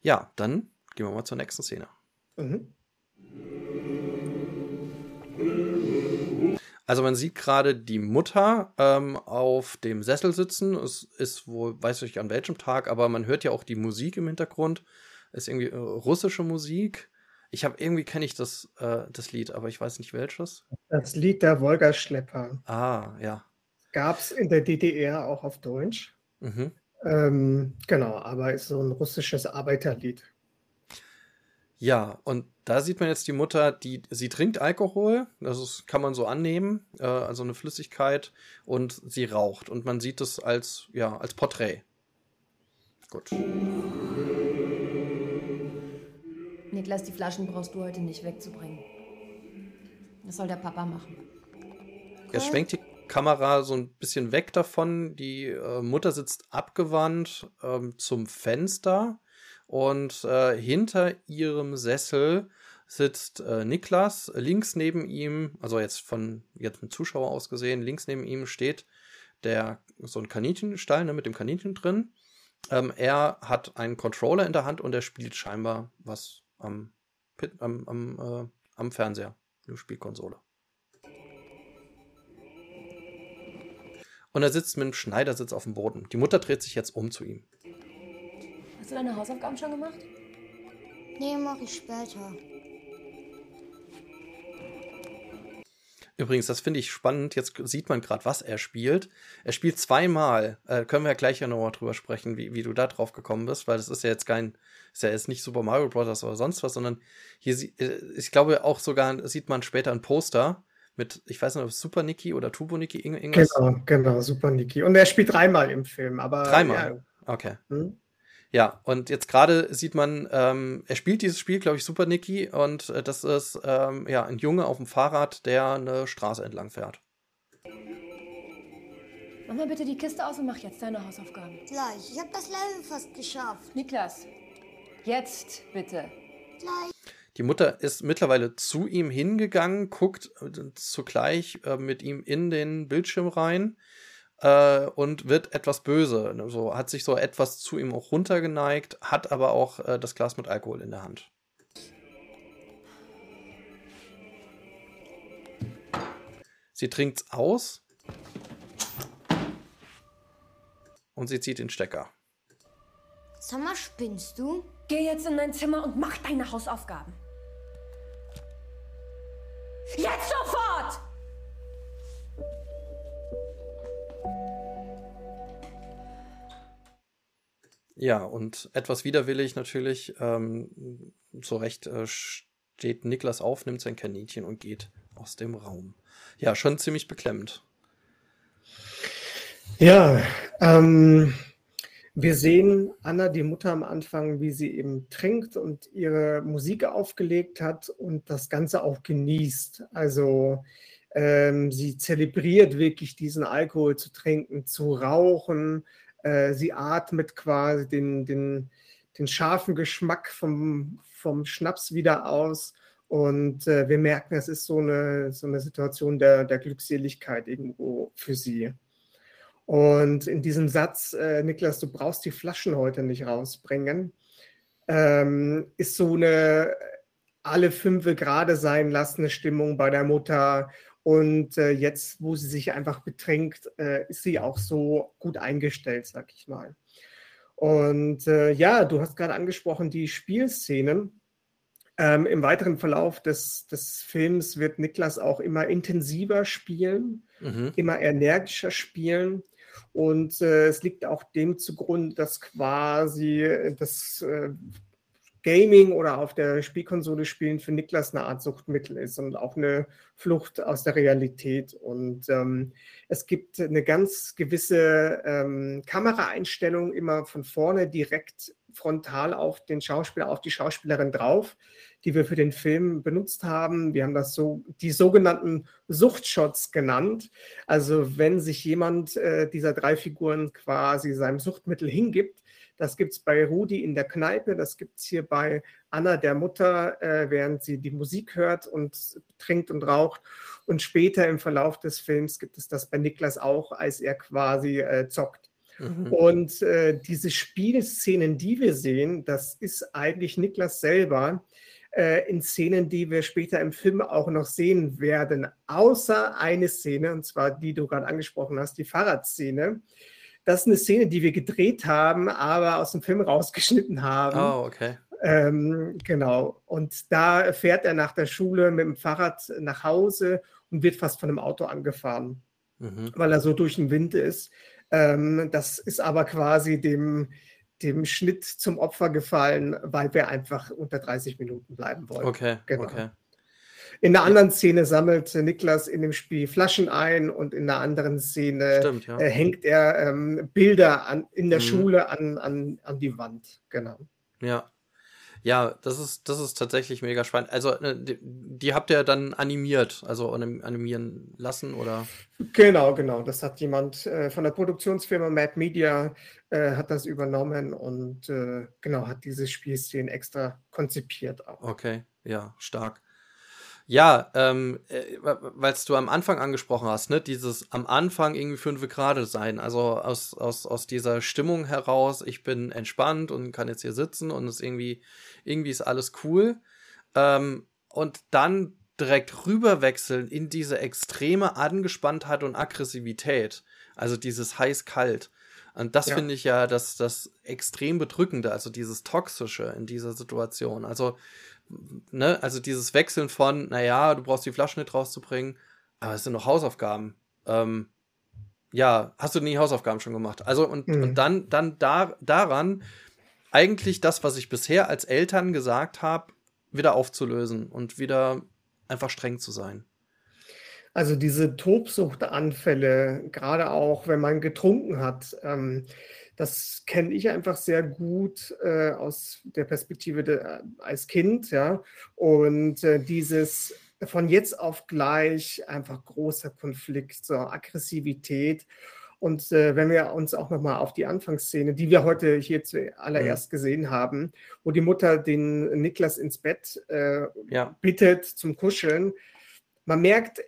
Ja, dann gehen wir mal zur nächsten Szene. Mhm. Also man sieht gerade die Mutter ähm, auf dem Sessel sitzen. Es ist wohl, weiß ich an welchem Tag, aber man hört ja auch die Musik im Hintergrund. Es ist irgendwie äh, russische Musik. Ich habe irgendwie kenne ich das, äh, das Lied, aber ich weiß nicht welches. Das Lied der Wolgaschlepper. Ah, ja. Gab es in der DDR auch auf Deutsch. Mhm. Ähm, genau, aber ist so ein russisches Arbeiterlied. Ja, und da sieht man jetzt die Mutter, die sie trinkt Alkohol, das kann man so annehmen, äh, also eine Flüssigkeit, und sie raucht. Und man sieht es als, ja, als Porträt. Gut. Niklas, die Flaschen brauchst du heute nicht wegzubringen. Das soll der Papa machen. Er schwenkt die Kamera so ein bisschen weg davon. Die äh, Mutter sitzt abgewandt ähm, zum Fenster und äh, hinter ihrem Sessel sitzt äh, Niklas. Links neben ihm, also jetzt von jetzt mit Zuschauer aus gesehen, links neben ihm steht der so ein Kaninchenstall ne, mit dem Kaninchen drin. Ähm, er hat einen Controller in der Hand und er spielt scheinbar was am, am, am, äh, am Fernseher, eine Spielkonsole. Und er sitzt mit dem Schneidersitz auf dem Boden. Die Mutter dreht sich jetzt um zu ihm. Hast du deine Hausaufgaben schon gemacht? Nee, mach ich später. Übrigens, das finde ich spannend. Jetzt sieht man gerade, was er spielt. Er spielt zweimal. Äh, können wir ja gleich ja nochmal drüber sprechen, wie, wie du da drauf gekommen bist, weil das ist ja jetzt kein, ist ja jetzt nicht Super Mario Bros. oder sonst was, sondern hier, äh, ich glaube auch sogar sieht man später ein Poster mit, ich weiß nicht, ob es Super Niki oder Turbo Niki irgendwas. Genau, genau, Super Niki. Und er spielt dreimal im Film, aber. Dreimal? Ja. Okay. Hm? Ja, und jetzt gerade sieht man, ähm, er spielt dieses Spiel, glaube ich, Super Nicky, und äh, das ist ähm, ja ein Junge auf dem Fahrrad, der eine Straße entlang fährt. Mach mal bitte die Kiste aus und mach jetzt deine Hausaufgaben. Gleich, ich habe das Level fast geschafft. Niklas, jetzt bitte. Gleich. Die Mutter ist mittlerweile zu ihm hingegangen, guckt äh, zugleich äh, mit ihm in den Bildschirm rein äh, und wird etwas böse. So hat sich so etwas zu ihm auch runtergeneigt, hat aber auch äh, das Glas mit Alkohol in der Hand. Sie trinkt's aus und sie zieht den Stecker. Sag mal, spinnst du? Geh jetzt in dein Zimmer und mach deine Hausaufgaben. Jetzt sofort! Ja, und etwas widerwillig natürlich, ähm, so recht äh, steht Niklas auf, nimmt sein Kaninchen und geht aus dem Raum. Ja, schon ziemlich beklemmend. Ja, ähm, Wir sehen Anna, die Mutter am Anfang, wie sie eben trinkt und ihre Musik aufgelegt hat und das Ganze auch genießt. Also ähm, sie zelebriert wirklich diesen Alkohol zu trinken, zu rauchen. Äh, sie atmet quasi den, den, den scharfen Geschmack vom, vom Schnaps wieder aus. Und äh, wir merken, es ist so eine, so eine Situation der, der Glückseligkeit irgendwo für sie. Und in diesem Satz, äh, Niklas, du brauchst die Flaschen heute nicht rausbringen, ähm, ist so eine alle fünf gerade sein lassende Stimmung bei der Mutter. Und äh, jetzt, wo sie sich einfach betrinkt, äh, ist sie auch so gut eingestellt, sag ich mal. Und äh, ja, du hast gerade angesprochen, die Spielszenen. Ähm, Im weiteren Verlauf des, des Films wird Niklas auch immer intensiver spielen, mhm. immer energischer spielen. Und äh, es liegt auch dem zugrunde, dass quasi das äh, Gaming oder auf der Spielkonsole spielen für Niklas eine Art Suchtmittel ist und auch eine Flucht aus der Realität. Und ähm, es gibt eine ganz gewisse ähm, Kameraeinstellung immer von vorne direkt frontal auf den Schauspieler, auf die Schauspielerin drauf, die wir für den Film benutzt haben. Wir haben das so die sogenannten Suchtshots genannt. Also wenn sich jemand äh, dieser drei Figuren quasi seinem Suchtmittel hingibt, das gibt es bei Rudi in der Kneipe, das gibt es hier bei Anna, der Mutter, äh, während sie die Musik hört und trinkt und raucht. Und später im Verlauf des Films gibt es das bei Niklas auch, als er quasi äh, zockt. Mhm. Und äh, diese Spielszenen, die wir sehen, das ist eigentlich Niklas selber äh, in Szenen, die wir später im Film auch noch sehen werden, außer eine Szene, und zwar die du gerade angesprochen hast, die Fahrradszene. Das ist eine Szene, die wir gedreht haben, aber aus dem Film rausgeschnitten haben. Oh, okay. Ähm, genau. Und da fährt er nach der Schule mit dem Fahrrad nach Hause und wird fast von einem Auto angefahren, mhm. weil er so durch den Wind ist. Ähm, das ist aber quasi dem, dem Schnitt zum Opfer gefallen, weil wir einfach unter 30 Minuten bleiben wollen. Okay, genau. okay. In der anderen Szene sammelt Niklas in dem Spiel Flaschen ein und in der anderen Szene Stimmt, ja. äh, hängt er ähm, Bilder an, in der mhm. Schule an, an, an die Wand. Genau. Ja. Ja, das ist, das ist tatsächlich mega spannend. Also, äh, die, die, habt ihr dann animiert, also animieren lassen, oder? Genau, genau. Das hat jemand äh, von der Produktionsfirma Mad Media äh, hat das übernommen und äh, genau hat diese Spielszenen extra konzipiert auch. Okay, ja, stark. Ja, ähm, äh, weil du am Anfang angesprochen hast, ne, dieses am Anfang irgendwie fünf gerade sein, also aus, aus, aus dieser Stimmung heraus, ich bin entspannt und kann jetzt hier sitzen und es irgendwie, irgendwie ist alles cool. Ähm, und dann direkt rüberwechseln in diese extreme Angespanntheit und Aggressivität, also dieses heiß-kalt. Und das ja. finde ich ja das, das extrem bedrückende, also dieses Toxische in dieser Situation. Also ne, also dieses Wechseln von, naja, du brauchst die Flaschen nicht rauszubringen, aber es sind noch Hausaufgaben. Ähm, ja, hast du nie Hausaufgaben schon gemacht? Also, und, mhm. und dann, dann da, daran eigentlich das, was ich bisher als Eltern gesagt habe, wieder aufzulösen und wieder einfach streng zu sein. Also diese Tobsuchtanfälle, gerade auch wenn man getrunken hat, ähm, das kenne ich einfach sehr gut äh, aus der Perspektive de, äh, als Kind, ja. Und äh, dieses von jetzt auf gleich einfach großer Konflikt, so Aggressivität. Und äh, wenn wir uns auch nochmal auf die Anfangsszene, die wir heute hier zuallererst mhm. gesehen haben, wo die Mutter den Niklas ins Bett äh, ja. bittet zum Kuscheln, man merkt,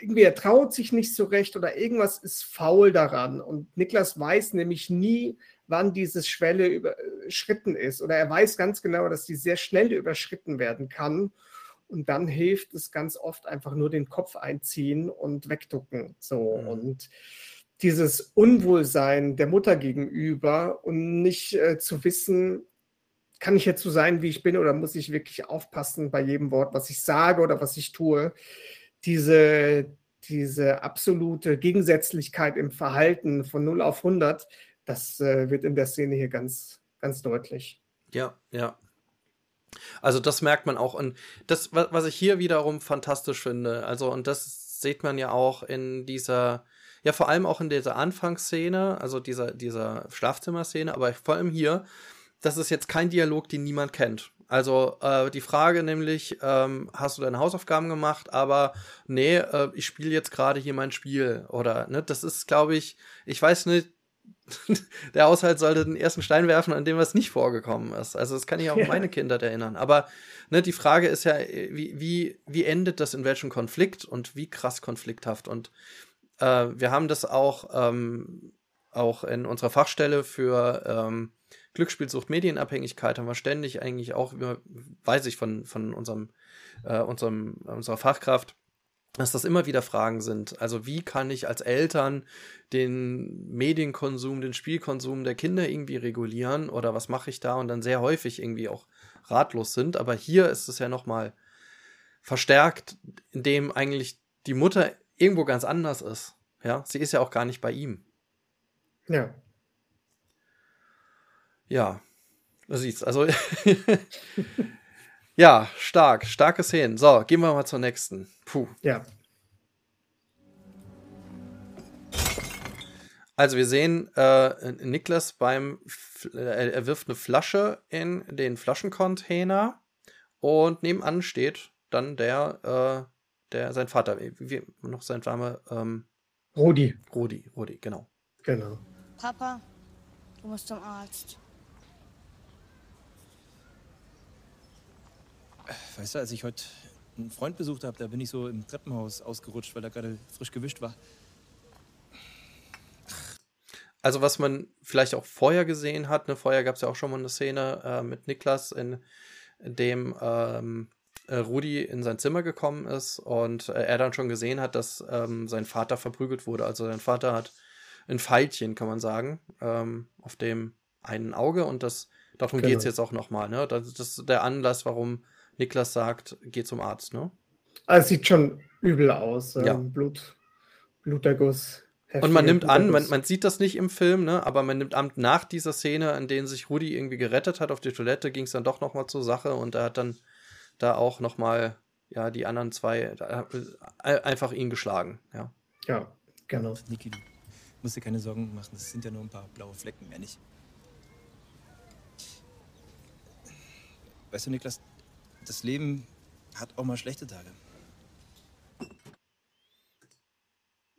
irgendwie, er traut sich nicht so recht oder irgendwas ist faul daran. Und Niklas weiß nämlich nie, wann diese Schwelle überschritten ist. Oder er weiß ganz genau, dass die sehr schnell überschritten werden kann. Und dann hilft es ganz oft einfach nur den Kopf einziehen und wegducken. So. Mhm. Und dieses Unwohlsein der Mutter gegenüber und nicht äh, zu wissen, kann ich jetzt so sein, wie ich bin, oder muss ich wirklich aufpassen bei jedem Wort, was ich sage oder was ich tue? Diese, diese absolute Gegensätzlichkeit im Verhalten von 0 auf 100, das äh, wird in der Szene hier ganz, ganz deutlich. Ja, ja. Also das merkt man auch und das, was ich hier wiederum fantastisch finde, also und das sieht man ja auch in dieser, Ja, vor allem auch in dieser Anfangsszene, also dieser, dieser Schlafzimmerszene, aber vor allem hier, das ist jetzt kein Dialog, den niemand kennt. Also äh, die Frage nämlich, ähm, hast du deine Hausaufgaben gemacht, aber nee, äh, ich spiele jetzt gerade hier mein Spiel. Oder, ne, das ist, glaube ich, ich weiß nicht, der Haushalt sollte den ersten Stein werfen, an dem was nicht vorgekommen ist. Also das kann ich auch ja. meine Kinder erinnern. Aber ne, die Frage ist ja, wie, wie, wie endet das in welchem Konflikt und wie krass konflikthaft. Und äh, wir haben das auch, ähm, auch in unserer Fachstelle für ähm, Glücksspielsucht, Medienabhängigkeit haben wir ständig eigentlich auch, weiß ich von, von unserem, äh, unserem, unserer Fachkraft, dass das immer wieder Fragen sind. Also wie kann ich als Eltern den Medienkonsum, den Spielkonsum der Kinder irgendwie regulieren oder was mache ich da und dann sehr häufig irgendwie auch ratlos sind. Aber hier ist es ja nochmal verstärkt, indem eigentlich die Mutter irgendwo ganz anders ist. Ja, sie ist ja auch gar nicht bei ihm. Ja. Ja, du siehst, also Ja, stark, starke Szenen. So, gehen wir mal zur nächsten. Puh. Ja. Also wir sehen äh, Niklas beim, äh, er wirft eine Flasche in den Flaschencontainer und nebenan steht dann der, äh, der sein Vater, wie, noch sein Name? Ähm, Rudi. Rudi, Rudi, genau. Genau. Papa, du musst zum Arzt. Weißt du, als ich heute einen Freund besucht habe, da bin ich so im Treppenhaus ausgerutscht, weil er gerade frisch gewischt war. Also was man vielleicht auch vorher gesehen hat, ne, vorher gab es ja auch schon mal eine Szene äh, mit Niklas, in, dem ähm, äh, Rudi in sein Zimmer gekommen ist und äh, er dann schon gesehen hat, dass ähm, sein Vater verprügelt wurde. Also sein Vater hat ein Pfeilchen, kann man sagen, ähm, auf dem einen Auge und das darum genau. geht es jetzt auch nochmal. Ne? Das, das ist der Anlass, warum Niklas sagt, geh zum Arzt, ne? Also sieht schon übel aus. Ähm, ja. Blut, Bluterguss. Und man nimmt an, man, man, sieht das nicht im Film, ne? aber man nimmt an, nach dieser Szene, in der sich Rudi irgendwie gerettet hat auf die Toilette, ging es dann doch noch mal zur Sache und er hat dann da auch noch mal ja, die anderen zwei äh, einfach ihn geschlagen. Ja, ja genau. Niki, du musst dir keine Sorgen machen, das sind ja nur ein paar blaue Flecken, mehr nicht. Weißt du, Niklas, das Leben hat auch mal schlechte Tage.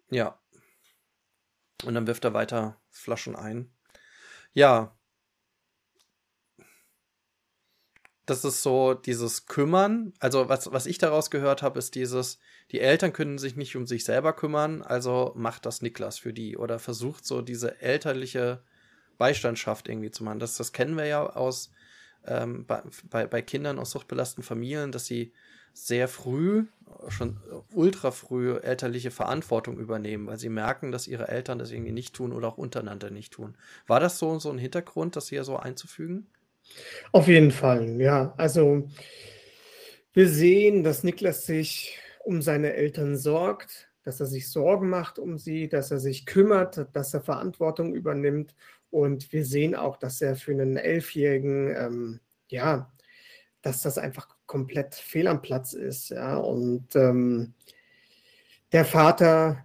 Ja. Und dann wirft er weiter Flaschen ein. Ja. Das ist so dieses Kümmern. Also, was, was ich daraus gehört habe, ist dieses, die Eltern können sich nicht um sich selber kümmern, also macht das Niklas für die oder versucht so diese elterliche Beistandschaft irgendwie zu machen. Das, das kennen wir ja aus ähm, bei, bei, Kindern aus suchtbelasteten Familien, dass sie sehr früh, schon ultra früh elterliche Verantwortung übernehmen, weil sie merken, dass ihre Eltern das irgendwie nicht tun oder auch untereinander nicht tun. War das so, so ein Hintergrund, das hier so einzufügen? Auf jeden Fall, ja. Also wir sehen, dass Niklas sich um seine Eltern sorgt, dass er sich Sorgen macht um sie, dass er sich kümmert, dass er Verantwortung übernimmt und wir sehen auch, dass er für einen Elfjährigen, ähm, ja, dass das einfach komplett fehl am Platz ist. Ja? Und ähm, der Vater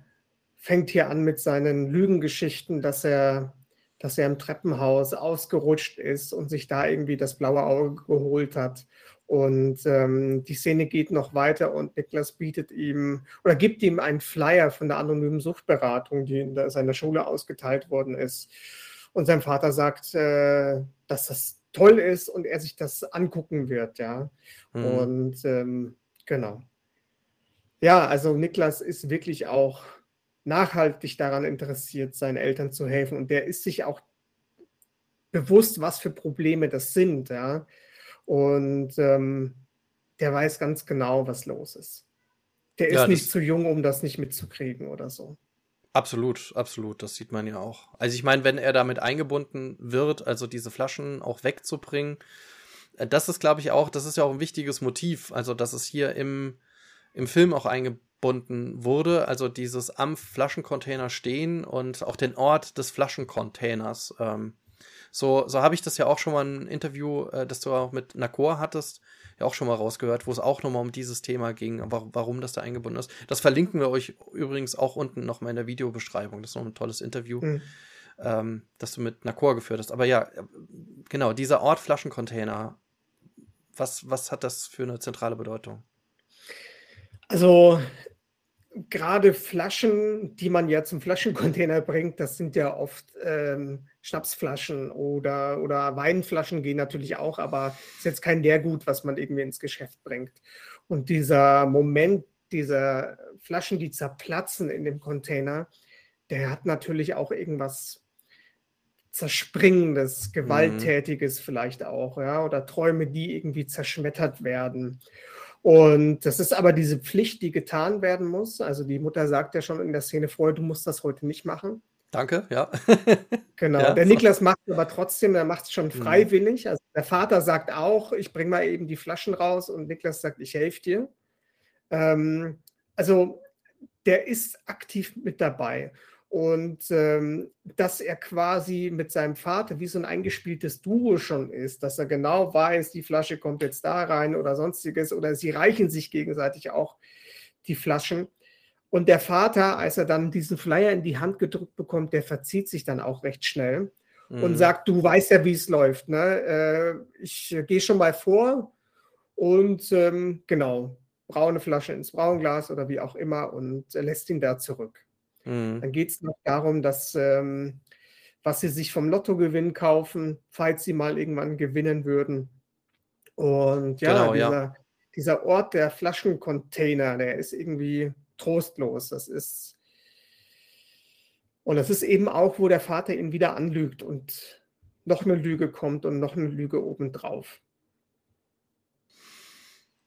fängt hier an mit seinen Lügengeschichten, dass er, dass er im Treppenhaus ausgerutscht ist und sich da irgendwie das blaue Auge geholt hat. Und ähm, die Szene geht noch weiter und Niklas bietet ihm oder gibt ihm einen Flyer von der anonymen Suchtberatung, die in seiner Schule ausgeteilt worden ist. Und sein Vater sagt, äh, dass das toll ist und er sich das angucken wird, ja. Mhm. Und ähm, genau. Ja, also Niklas ist wirklich auch nachhaltig daran interessiert, seinen Eltern zu helfen. Und der ist sich auch bewusst, was für Probleme das sind, ja. Und ähm, der weiß ganz genau, was los ist. Der ist ja, nicht zu jung, um das nicht mitzukriegen oder so. Absolut, absolut, das sieht man ja auch. Also ich meine, wenn er damit eingebunden wird, also diese Flaschen auch wegzubringen, äh, das ist, glaube ich, auch, das ist ja auch ein wichtiges Motiv, also dass es hier im, im Film auch eingebunden wurde, also dieses am Flaschencontainer stehen und auch den Ort des Flaschencontainers. Ähm, so so habe ich das ja auch schon mal ein Interview, äh, das du auch mit Nakor hattest, ja auch schon mal rausgehört, wo es auch nochmal um dieses Thema ging, warum das da eingebunden ist. Das verlinken wir euch übrigens auch unten nochmal in der Videobeschreibung. Das ist noch ein tolles Interview, mhm. ähm, das du mit Nakor geführt hast. Aber ja, genau, dieser Ort Flaschencontainer, was, was hat das für eine zentrale Bedeutung? Also gerade Flaschen, die man ja zum Flaschencontainer bringt, das sind ja oft ähm, Schnapsflaschen oder, oder Weinflaschen gehen natürlich auch, aber ist jetzt kein Leergut, was man irgendwie ins Geschäft bringt. Und dieser Moment dieser Flaschen, die zerplatzen in dem Container, der hat natürlich auch irgendwas Zerspringendes, mhm. Gewalttätiges mhm. vielleicht auch, ja, oder Träume, die irgendwie zerschmettert werden. Und das ist aber diese Pflicht, die getan werden muss. Also die Mutter sagt ja schon in der Szene vorher, du musst das heute nicht machen. Danke, ja. genau. Ja, der. Niklas macht es aber trotzdem, er macht es schon mhm. freiwillig. Also der Vater sagt auch, ich bringe mal eben die Flaschen raus und Niklas sagt, ich helfe dir. Ähm, also der ist aktiv mit dabei. Und ähm, dass er quasi mit seinem Vater wie so ein eingespieltes Duo schon ist, dass er genau weiß, die Flasche kommt jetzt da rein oder sonstiges, oder sie reichen sich gegenseitig auch die Flaschen. Und der Vater, als er dann diesen Flyer in die Hand gedrückt bekommt, der verzieht sich dann auch recht schnell mhm. und sagt, du weißt ja, wie es läuft. Ne? Äh, ich äh, gehe schon mal vor und ähm, genau, braune Flasche ins Braunglas oder wie auch immer und äh, lässt ihn da zurück. Mhm. Dann geht es noch darum, dass ähm, was sie sich vom Lottogewinn kaufen, falls sie mal irgendwann gewinnen würden. Und ja, genau, dieser, ja. dieser Ort der Flaschencontainer, der ist irgendwie trostlos. Das ist und das ist eben auch, wo der Vater ihn wieder anlügt und noch eine Lüge kommt und noch eine Lüge obendrauf.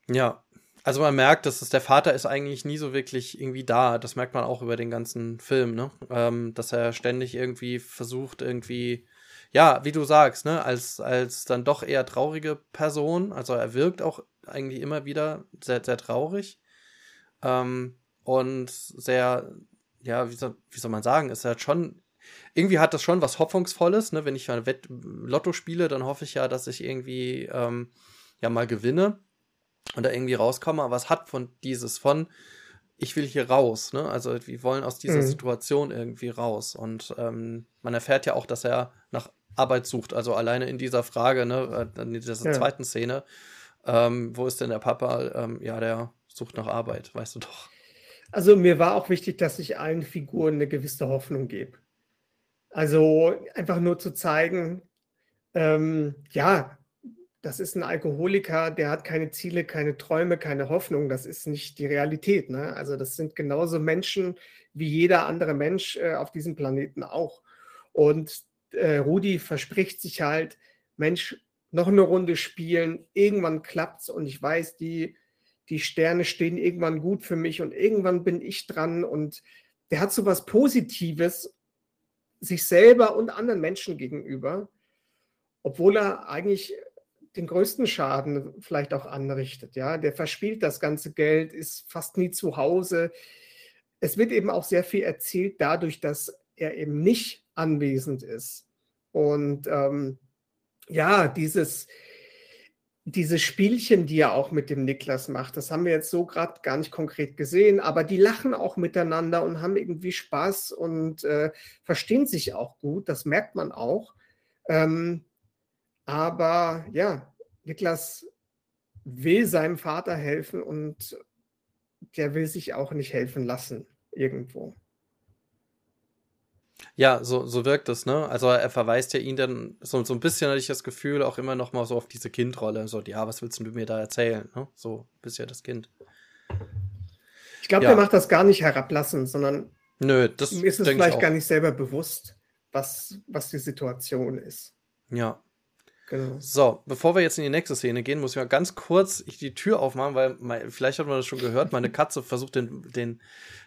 Ja, also man merkt, dass es, der Vater ist eigentlich nie so wirklich irgendwie da. Das merkt man auch über den ganzen Film, ne? Ähm, dass er ständig irgendwie versucht, irgendwie, ja, wie du sagst, ne, als, als dann doch eher traurige Person. Also er wirkt auch eigentlich immer wieder sehr, sehr traurig. Ähm, und sehr, ja, wie soll, wie soll man sagen, ist halt schon, irgendwie hat das schon was Hoffnungsvolles, ne? Wenn ich ein Lotto spiele, dann hoffe ich ja, dass ich irgendwie ähm, ja mal gewinne und da irgendwie rauskomme, aber es hat von dieses von, ich will hier raus, ne? Also wir wollen aus dieser mhm. Situation irgendwie raus. Und ähm, man erfährt ja auch, dass er nach Arbeit sucht. Also alleine in dieser Frage, ne, äh, in dieser ja. zweiten Szene, ähm, wo ist denn der Papa? Ähm, ja, der sucht nach Arbeit, weißt du doch. Also mir war auch wichtig, dass ich allen Figuren eine gewisse Hoffnung gebe. Also einfach nur zu zeigen, ähm, ja, das ist ein Alkoholiker, der hat keine Ziele, keine Träume, keine Hoffnung. Das ist nicht die Realität. Ne? Also das sind genauso Menschen wie jeder andere Mensch äh, auf diesem Planeten auch. Und äh, Rudi verspricht sich halt, Mensch, noch eine Runde spielen, irgendwann klappt's und ich weiß, die, die Sterne stehen irgendwann gut für mich und irgendwann bin ich dran und der hat so was Positives sich selber und anderen Menschen gegenüber, obwohl er eigentlich den größten Schaden vielleicht auch anrichtet. Ja, der verspielt das ganze Geld, ist fast nie zu Hause. Es wird eben auch sehr viel erzählt dadurch, dass er eben nicht anwesend ist. Und ähm, ja, dieses, diese Spielchen, die er auch mit dem Niklas macht, das haben wir jetzt so gerade gar nicht konkret gesehen, aber die lachen auch miteinander und haben irgendwie Spaß und äh, verstehen sich auch gut, das merkt man auch. Ähm, aber ja, Niklas will seinem Vater helfen und der will sich auch nicht helfen lassen irgendwo. Ja, so, so wirkt es, ne? Also er verweist ja ihn dann, so, so ein bisschen hatte ich das Gefühl, auch immer noch mal so auf diese Kindrolle. So, ja, was willst du mir da erzählen? Ne? So, bist ja das Kind. Ich glaube, ja. der macht das gar nicht herablassen, sondern Nö, das ist es vielleicht gar nicht selber bewusst, was, was die Situation ist. Ja. Genau. So, bevor wir jetzt in die nächste Szene gehen, muss ich mal ganz kurz die Tür aufmachen, weil mein, vielleicht hat man das schon gehört, meine Katze versucht den, den,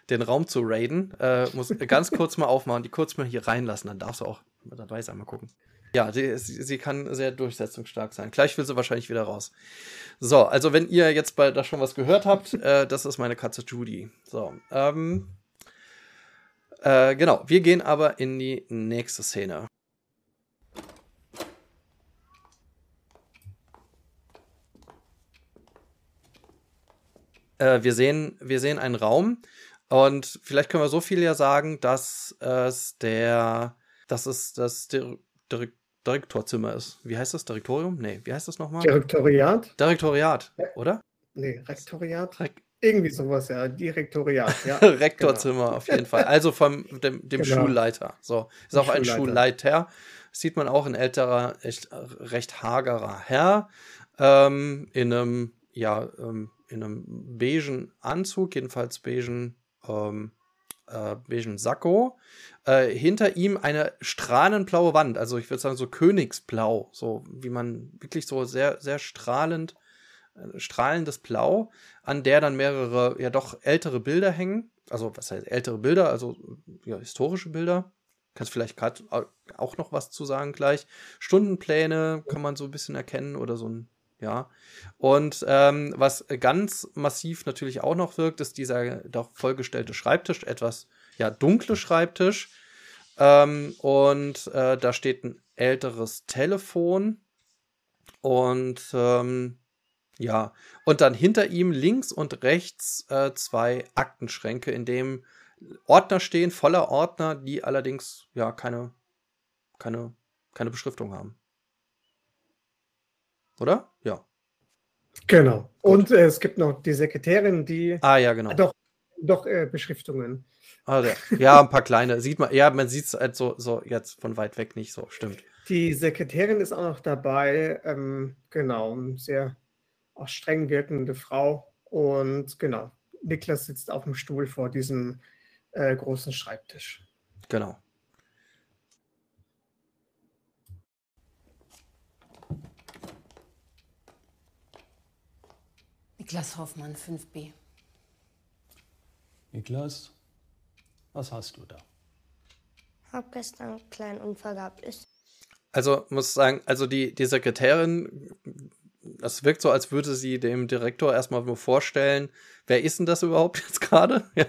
den Raum zu raiden. Äh, muss ganz kurz mal aufmachen, die kurz mal hier reinlassen, dann darfst du auch dabei sein, mal gucken. Ja, die, sie, sie, kann sehr durchsetzungsstark sein. Gleich will sie wahrscheinlich wieder raus. So, also wenn ihr jetzt bei da schon was gehört habt, äh, das ist meine Katze Judy. So, ähm, äh, genau, wir gehen aber in die nächste Szene. Äh, wir, sehen, wir sehen einen Raum und vielleicht können wir so viel ja sagen, dass es der, dass es das Dir Dir Direktorzimmer ist. Wie heißt das? Direktorium? Nee, wie heißt das nochmal? Direktoriat? Direktoriat, oder? Nee, Rektoriat. Re Irgendwie sowas, ja. Direktoriat, ja. Rektorzimmer genau. auf jeden Fall. Also vom dem, dem genau. Schulleiter. So, ist auch ein Schulleiter. Sieht man auch ein älterer, echt recht hagerer Herr ähm, in einem, ja, ähm, in einem beigen Anzug, jedenfalls beigen, ähm, äh, beigen Sakko. Äh, hinter ihm eine strahlenblaue Wand, also ich würde sagen so Königsblau, so wie man wirklich so sehr, sehr strahlend äh, strahlendes Blau, an der dann mehrere, ja doch ältere Bilder hängen. Also, was heißt ältere Bilder? Also, ja, historische Bilder. Kannst vielleicht gerade auch noch was zu sagen gleich. Stundenpläne kann man so ein bisschen erkennen oder so ein, ja. Und ähm, was ganz massiv natürlich auch noch wirkt, ist dieser doch vollgestellte Schreibtisch, etwas, ja, dunkle Schreibtisch. Ähm, und äh, da steht ein älteres Telefon. Und ähm, ja, und dann hinter ihm links und rechts äh, zwei Aktenschränke, in dem Ordner stehen, voller Ordner, die allerdings ja keine, keine, keine Beschriftung haben. Oder? Ja. Genau. Und äh, es gibt noch die Sekretärin, die. Ah, ja, genau. Doch, doch äh, Beschriftungen. Ah, ja. ja, ein paar kleine. Sieht man, ja, man sieht es halt so, so jetzt von weit weg nicht so, stimmt. Die Sekretärin ist auch noch dabei. Ähm, genau, sehr auch streng wirkende Frau. Und genau, Niklas sitzt auf dem Stuhl vor diesem äh, großen Schreibtisch. Genau. Niklas Hoffmann, 5b. Niklas, was hast du da? Hab gestern einen kleinen Unfall gehabt. Ist also muss sagen, also die, die Sekretärin das wirkt so, als würde sie dem Direktor erstmal nur vorstellen, wer ist denn das überhaupt jetzt gerade? Ja.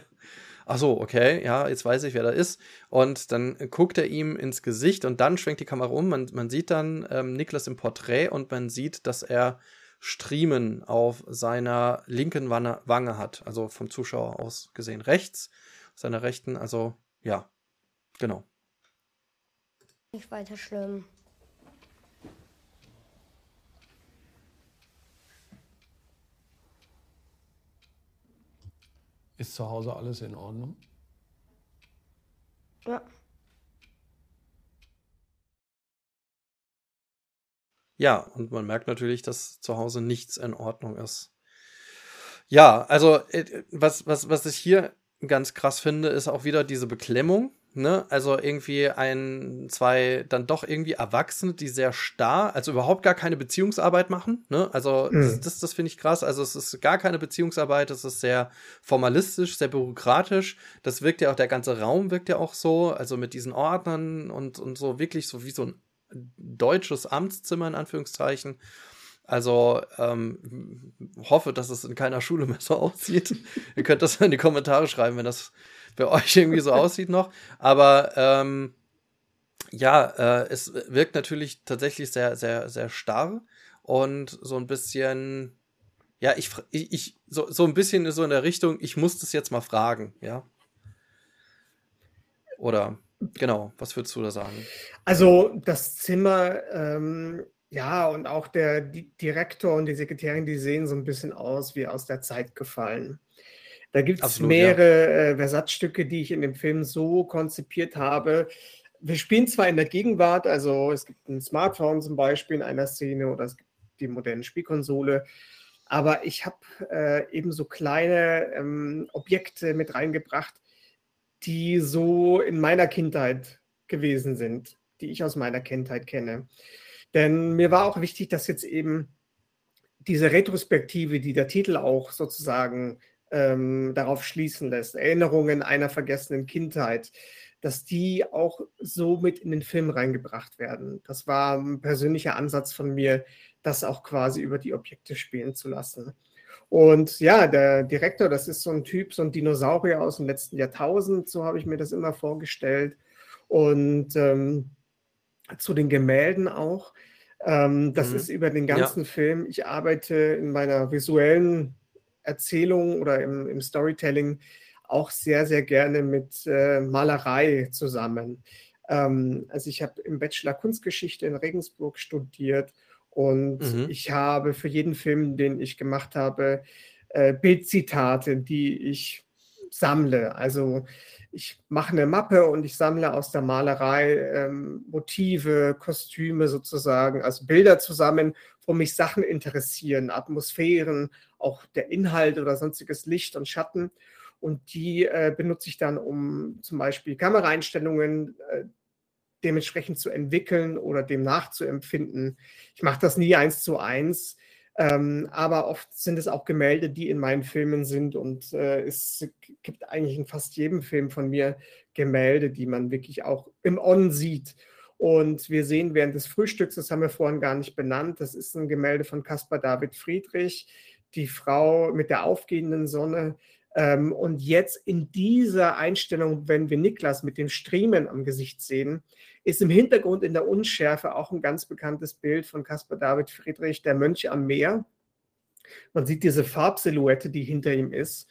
Ach so, okay, ja, jetzt weiß ich, wer da ist. Und dann guckt er ihm ins Gesicht und dann schwenkt die Kamera um. Man, man sieht dann ähm, Niklas im Porträt und man sieht, dass er Striemen auf seiner linken Wange, Wange hat. Also vom Zuschauer aus gesehen rechts, seiner rechten. Also ja, genau. Nicht weiter schlimm. Ist zu Hause alles in Ordnung? Ja. Ja, und man merkt natürlich, dass zu Hause nichts in Ordnung ist. Ja, also äh, was, was, was ich hier ganz krass finde, ist auch wieder diese Beklemmung, Ne? Also irgendwie ein, zwei dann doch irgendwie Erwachsene, die sehr starr, also überhaupt gar keine Beziehungsarbeit machen. Ne? Also mhm. das, das, das finde ich krass. Also es ist gar keine Beziehungsarbeit, es ist sehr formalistisch, sehr bürokratisch. Das wirkt ja auch, der ganze Raum wirkt ja auch so, also mit diesen Ordnern und, und so wirklich so wie so ein deutsches Amtszimmer in Anführungszeichen. Also ähm, hoffe, dass es in keiner Schule mehr so aussieht. Ihr könnt das in die Kommentare schreiben, wenn das bei euch irgendwie so aussieht noch. Aber ähm, ja, äh, es wirkt natürlich tatsächlich sehr, sehr, sehr starr und so ein bisschen, ja, ich, ich, so, so ein bisschen so in der Richtung, ich muss das jetzt mal fragen, ja. Oder, genau, was würdest du da sagen? Also, das Zimmer, ähm, ja, und auch der Direktor und die Sekretärin, die sehen so ein bisschen aus wie aus der Zeit gefallen. Da gibt es mehrere ja. äh, Versatzstücke, die ich in dem Film so konzipiert habe. Wir spielen zwar in der Gegenwart, also es gibt ein Smartphone zum Beispiel in einer Szene oder es gibt die moderne Spielkonsole, aber ich habe äh, eben so kleine ähm, Objekte mit reingebracht, die so in meiner Kindheit gewesen sind, die ich aus meiner Kindheit kenne. Denn mir war auch wichtig, dass jetzt eben diese Retrospektive, die der Titel auch sozusagen ähm, darauf schließen lässt, Erinnerungen einer vergessenen Kindheit, dass die auch so mit in den Film reingebracht werden. Das war ein persönlicher Ansatz von mir, das auch quasi über die Objekte spielen zu lassen. Und ja, der Direktor, das ist so ein Typ, so ein Dinosaurier aus dem letzten Jahrtausend, so habe ich mir das immer vorgestellt. Und ähm, zu den Gemälden auch. Ähm, das mhm. ist über den ganzen ja. Film. Ich arbeite in meiner visuellen Erzählung oder im, im Storytelling auch sehr, sehr gerne mit äh, Malerei zusammen. Ähm, also ich habe im Bachelor Kunstgeschichte in Regensburg studiert und mhm. ich habe für jeden Film, den ich gemacht habe, äh, Bildzitate, die ich sammle. Also ich mache eine Mappe und ich sammle aus der Malerei ähm, Motive, Kostüme sozusagen, also Bilder zusammen, wo mich Sachen interessieren, Atmosphären, auch der Inhalt oder sonstiges Licht und Schatten. Und die äh, benutze ich dann, um zum Beispiel Kameraeinstellungen äh, dementsprechend zu entwickeln oder dem nachzuempfinden. Ich mache das nie eins zu eins, ähm, aber oft sind es auch Gemälde, die in meinen Filmen sind und äh, es gibt eigentlich in fast jedem Film von mir Gemälde, die man wirklich auch im On sieht. Und wir sehen während des Frühstücks, das haben wir vorhin gar nicht benannt, das ist ein Gemälde von Caspar David Friedrich, die Frau mit der aufgehenden Sonne. Ähm, und jetzt in dieser Einstellung, wenn wir Niklas mit dem Striemen am Gesicht sehen, ist im Hintergrund in der Unschärfe auch ein ganz bekanntes Bild von Caspar David Friedrich, der Mönch am Meer. Man sieht diese Farbsilhouette, die hinter ihm ist.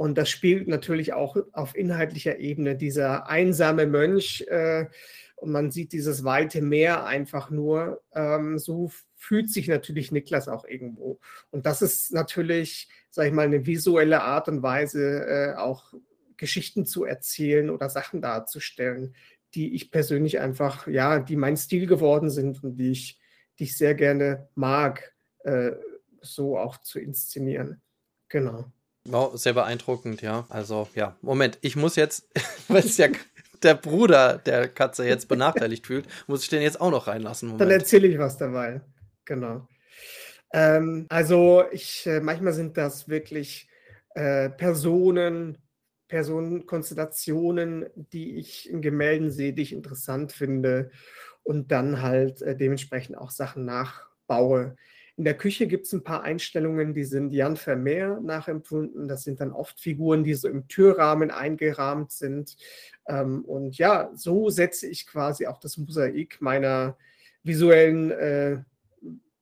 Und das spielt natürlich auch auf inhaltlicher Ebene. Dieser einsame Mönch äh, und man sieht dieses weite Meer einfach nur. Ähm, so fühlt sich natürlich Niklas auch irgendwo. Und das ist natürlich, sage ich mal, eine visuelle Art und Weise, äh, auch Geschichten zu erzählen oder Sachen darzustellen, die ich persönlich einfach, ja, die mein Stil geworden sind und die ich, die ich sehr gerne mag, äh, so auch zu inszenieren. Genau. Wow, sehr beeindruckend, ja. Also, ja, Moment, ich muss jetzt, weil es ja der Bruder der Katze jetzt benachteiligt fühlt, muss ich den jetzt auch noch reinlassen. Moment. Dann erzähle ich was dabei. Genau. Ähm, also ich, äh, manchmal sind das wirklich äh, Personen, Personenkonstellationen, die ich in Gemälden sehe, die ich interessant finde und dann halt äh, dementsprechend auch Sachen nachbaue. In der Küche gibt es ein paar Einstellungen, die sind Jan Vermeer nachempfunden. Das sind dann oft Figuren, die so im Türrahmen eingerahmt sind. Ähm, und ja, so setze ich quasi auch das Mosaik meiner visuellen äh,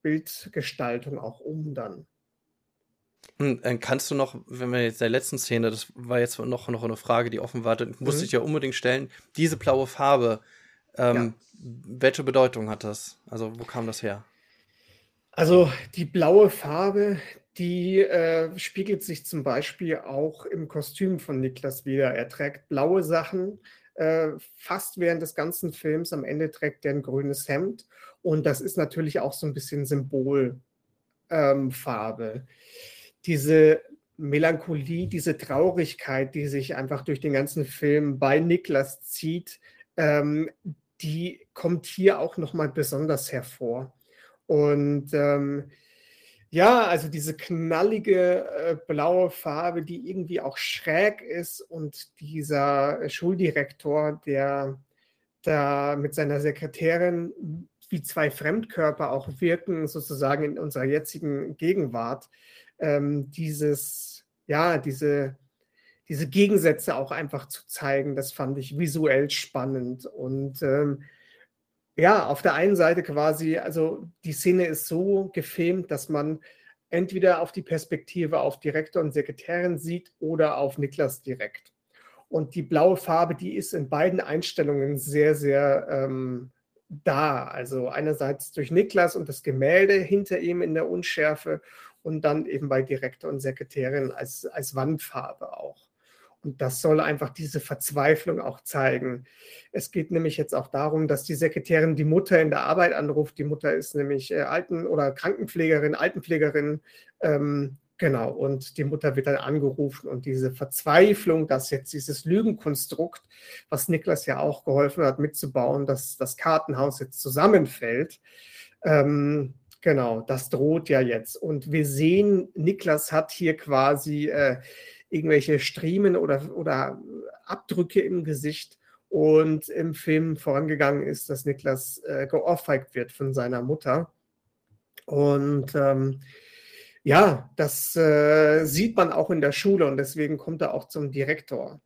Bildgestaltung auch um dann. Hm, äh, kannst du noch, wenn wir jetzt der letzten Szene, das war jetzt noch, noch eine Frage, die offen war, musste mhm. ich ja unbedingt stellen, diese blaue Farbe, ähm, ja. welche Bedeutung hat das? Also wo kam das her? Also die blaue Farbe, die äh, spiegelt sich zum Beispiel auch im Kostüm von Niklas wieder. Er trägt blaue Sachen äh, fast während des ganzen Films. Am Ende trägt er ein grünes Hemd und das ist natürlich auch so ein bisschen Symbolfarbe. Ähm, diese Melancholie, diese Traurigkeit, die sich einfach durch den ganzen Film bei Niklas zieht, ähm, die kommt hier auch nochmal besonders hervor. Und ähm, ja, also diese knallige äh, blaue Farbe, die irgendwie auch schräg ist und dieser Schuldirektor, der da mit seiner Sekretärin wie zwei Fremdkörper auch wirken, sozusagen in unserer jetzigen Gegenwart, ähm, dieses, ja, diese, diese Gegensätze auch einfach zu zeigen, das fand ich visuell spannend. Und ähm, ja, auf der einen Seite quasi, also die Szene ist so gefilmt, dass man entweder auf die Perspektive auf Direktor und Sekretärin sieht oder auf Niklas direkt. Und die blaue Farbe, die ist in beiden Einstellungen sehr, sehr ähm, da. Also einerseits durch Niklas und das Gemälde hinter ihm in der Unschärfe und dann eben bei Direktor und Sekretärin als, als Wandfarbe auch. Und das soll einfach diese Verzweiflung auch zeigen. Es geht nämlich jetzt auch darum, dass die Sekretärin die Mutter in der Arbeit anruft. Die Mutter ist nämlich äh, Alten- oder Krankenpflegerin, Altenpflegerin. Ähm, genau, und die Mutter wird dann angerufen und diese Verzweiflung, dass jetzt dieses Lügenkonstrukt, was Niklas ja auch geholfen hat mitzubauen, dass das Kartenhaus jetzt zusammenfällt. Ähm, genau, das droht ja jetzt. Und wir sehen, Niklas hat hier quasi äh, irgendwelche Striemen oder, oder Abdrücke im Gesicht. Und im Film vorangegangen ist, dass Niklas äh, geohrfeigt wird von seiner Mutter. Und ähm, ja, das äh, sieht man auch in der Schule und deswegen kommt er auch zum Direktor.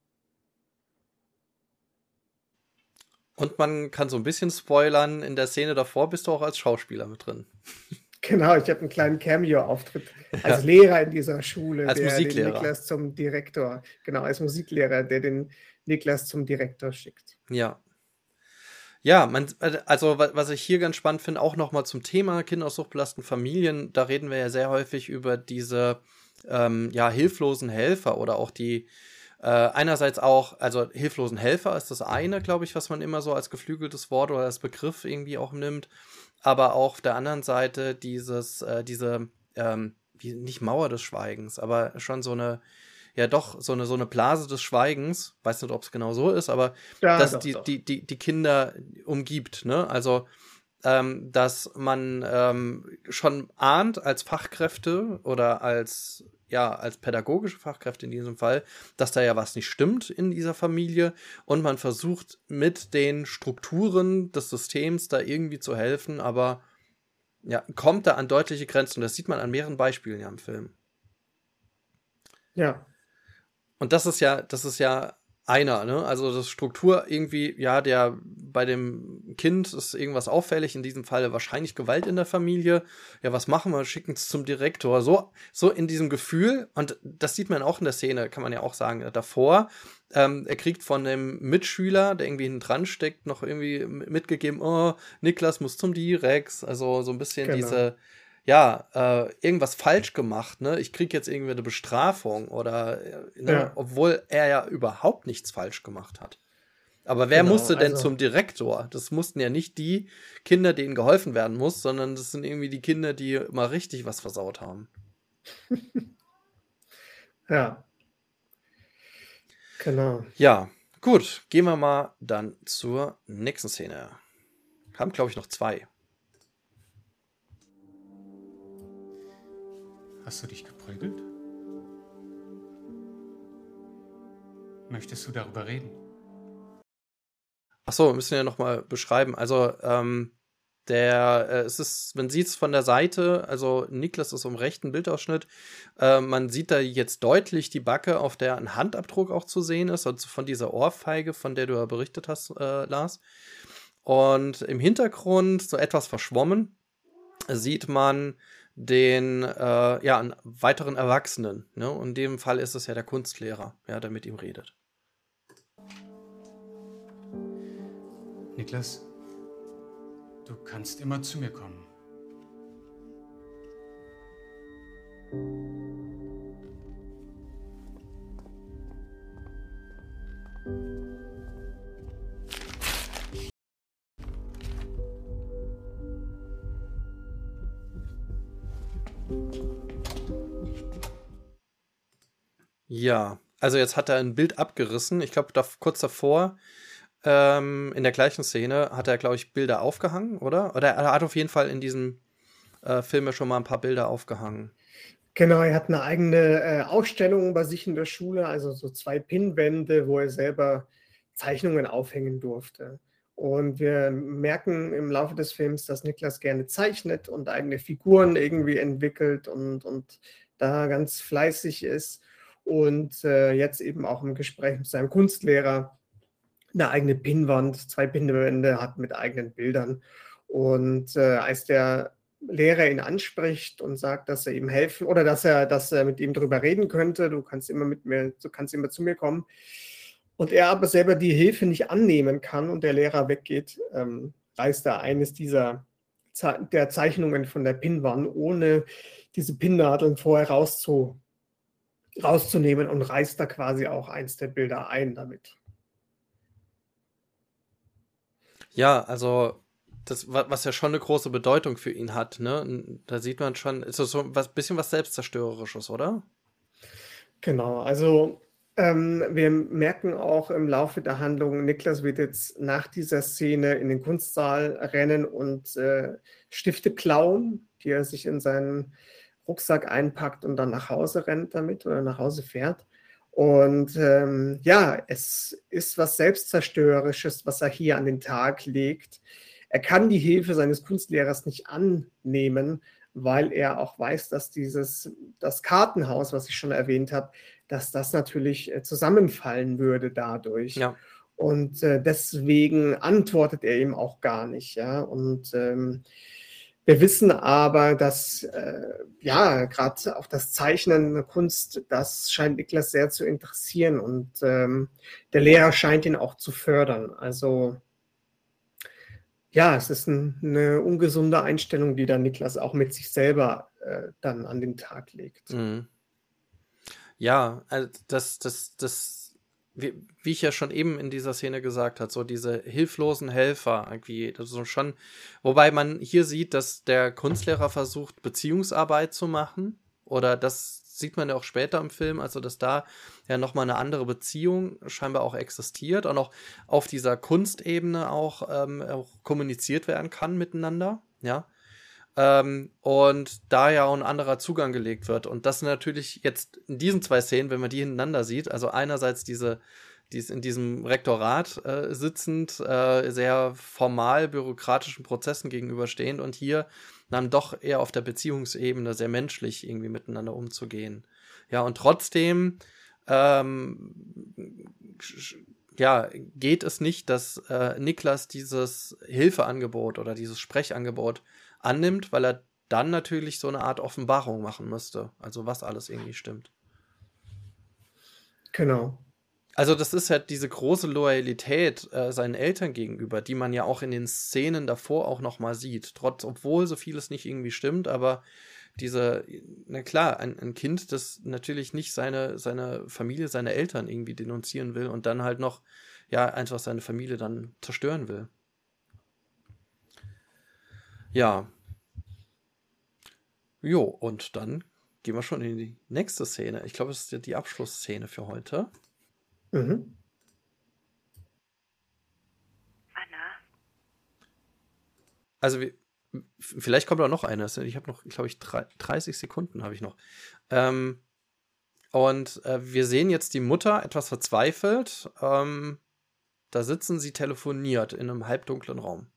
Und man kann so ein bisschen spoilern, in der Szene davor bist du auch als Schauspieler mit drin. Genau, ich habe einen kleinen Cameo-Auftritt als. Lehrer in dieser Schule, als der Musiklehrer. den Niklas zum Direktor, genau, als Musiklehrer, der den Niklas zum Direktor schickt. Ja. Ja, man, also was ich hier ganz spannend finde, auch nochmal zum Thema Kinder aus suchtbelasteten Familien, da reden wir ja sehr häufig über diese ähm, ja, hilflosen Helfer oder auch die äh, einerseits auch, also hilflosen Helfer ist das eine, glaube ich, was man immer so als geflügeltes Wort oder als Begriff irgendwie auch nimmt aber auch auf der anderen Seite dieses, äh, diese, ähm, wie, nicht Mauer des Schweigens, aber schon so eine, ja doch, so eine, so eine Blase des Schweigens, weiß nicht, ob es genau so ist, aber ja, dass doch, die, doch. Die, die, die Kinder umgibt, ne? Also ähm, dass man ähm, schon ahnt als Fachkräfte oder als ja, als pädagogische Fachkräfte in diesem Fall, dass da ja was nicht stimmt in dieser Familie und man versucht mit den Strukturen des Systems da irgendwie zu helfen, aber ja, kommt da an deutliche Grenzen. Und das sieht man an mehreren Beispielen ja im Film. Ja. Und das ist ja, das ist ja einer, ne? Also das Struktur irgendwie, ja, der bei dem Kind ist irgendwas auffällig, in diesem Fall wahrscheinlich Gewalt in der Familie. Ja, was machen wir? Schicken es zum Direktor. So, so in diesem Gefühl, und das sieht man auch in der Szene, kann man ja auch sagen, davor. Ähm, er kriegt von dem Mitschüler, der irgendwie hinten dran steckt, noch irgendwie mitgegeben, oh, Niklas muss zum Direx. Also so ein bisschen genau. diese ja, äh, irgendwas falsch gemacht, ne? Ich krieg jetzt irgendwie eine Bestrafung oder, äh, ne? ja. obwohl er ja überhaupt nichts falsch gemacht hat. Aber wer genau, musste denn also, zum Direktor? Das mussten ja nicht die Kinder, denen geholfen werden muss, sondern das sind irgendwie die Kinder, die mal richtig was versaut haben. ja. Genau. Ja, gut. Gehen wir mal dann zur nächsten Szene. Haben, glaube ich, noch zwei. Hast du dich geprügelt? Möchtest du darüber reden? Ach so, wir müssen ja noch mal beschreiben. Also ähm, der, äh, es ist, man sieht es von der Seite, also Niklas ist im rechten Bildausschnitt. Äh, man sieht da jetzt deutlich die Backe, auf der ein Handabdruck auch zu sehen ist, also von dieser Ohrfeige, von der du ja berichtet hast, äh, Lars. Und im Hintergrund, so etwas verschwommen, sieht man den äh, ja, einen weiteren Erwachsenen. Ne? Und in dem Fall ist es ja der Kunstlehrer, ja, der mit ihm redet. Niklas, du kannst immer zu mir kommen. Ja, also jetzt hat er ein Bild abgerissen. Ich glaube, da, kurz davor, ähm, in der gleichen Szene, hat er, glaube ich, Bilder aufgehangen, oder? Oder er hat auf jeden Fall in diesem äh, Film ja schon mal ein paar Bilder aufgehangen. Genau, er hat eine eigene äh, Ausstellung bei sich in der Schule, also so zwei Pinnwände, wo er selber Zeichnungen aufhängen durfte. Und wir merken im Laufe des Films, dass Niklas gerne zeichnet und eigene Figuren irgendwie entwickelt und, und da ganz fleißig ist und äh, jetzt eben auch im Gespräch mit seinem Kunstlehrer eine eigene Pinnwand, zwei Pinnwände hat mit eigenen Bildern. Und äh, als der Lehrer ihn anspricht und sagt, dass er ihm helfen oder dass er, dass er mit ihm darüber reden könnte, du kannst immer mit mir, du kannst immer zu mir kommen. Und er aber selber die Hilfe nicht annehmen kann und der Lehrer weggeht, ähm, reißt er eines dieser der Zeichnungen von der Pinnwand, ohne diese Pinnnadeln vorher rauszu, rauszunehmen und reißt da quasi auch eins der Bilder ein damit. Ja, also das, was ja schon eine große Bedeutung für ihn hat, ne? Da sieht man schon, ist das so ein bisschen was Selbstzerstörerisches, oder? Genau, also ähm, wir merken auch im Laufe der Handlung, Niklas wird jetzt nach dieser Szene in den Kunstsaal rennen und äh, Stifte klauen, die er sich in seinen Rucksack einpackt und dann nach Hause rennt damit oder nach Hause fährt. Und ähm, ja, es ist was Selbstzerstörerisches, was er hier an den Tag legt. Er kann die Hilfe seines Kunstlehrers nicht annehmen, weil er auch weiß, dass dieses, das Kartenhaus, was ich schon erwähnt habe, dass das natürlich äh, zusammenfallen würde dadurch. Ja. Und äh, deswegen antwortet er ihm auch gar nicht. Ja? Und ähm, Wir wissen aber, dass äh, ja gerade auch das Zeichnen Kunst, das scheint Niklas sehr zu interessieren und ähm, der Lehrer scheint ihn auch zu fördern. Also ja, es ist ein, eine ungesunde Einstellung, die dann Niklas auch mit sich selber äh, dann an den Tag legt. Mhm. Ja, also das, das, das, wie, wie, ich ja schon eben in dieser Szene gesagt habe, so diese hilflosen Helfer irgendwie, also schon, wobei man hier sieht, dass der Kunstlehrer versucht, Beziehungsarbeit zu machen oder das sieht man ja auch später im Film, also dass da ja nochmal eine andere Beziehung scheinbar auch existiert und auch auf dieser Kunstebene auch, ähm, auch kommuniziert werden kann miteinander, ja. Ähm, und da ja auch ein anderer Zugang gelegt wird. Und das natürlich jetzt in diesen zwei Szenen, wenn man die hintereinander sieht, also einerseits diese, die ist in diesem Rektorat äh, sitzend, äh, sehr formal bürokratischen Prozessen gegenüberstehend und hier dann doch eher auf der Beziehungsebene sehr menschlich irgendwie miteinander umzugehen. Ja, und trotzdem ähm, ja, geht es nicht, dass äh, Niklas dieses Hilfeangebot oder dieses Sprechangebot annimmt, weil er dann natürlich so eine Art Offenbarung machen müsste. Also was alles irgendwie stimmt. Genau. Also das ist halt diese große Loyalität äh, seinen Eltern gegenüber, die man ja auch in den Szenen davor auch noch mal sieht. Trotz, obwohl so vieles nicht irgendwie stimmt, aber diese, na klar, ein, ein Kind, das natürlich nicht seine, seine Familie, seine Eltern irgendwie denunzieren will und dann halt noch, ja, einfach seine Familie dann zerstören will. Ja. Jo, und dann gehen wir schon in die nächste Szene. Ich glaube, es ist die Abschlussszene für heute. Mhm. Anna. Also vielleicht kommt auch noch eine. Ich habe noch, glaube ich, 30 Sekunden habe ich noch. Ähm, und äh, wir sehen jetzt die Mutter etwas verzweifelt. Ähm, da sitzen sie telefoniert in einem halbdunklen Raum.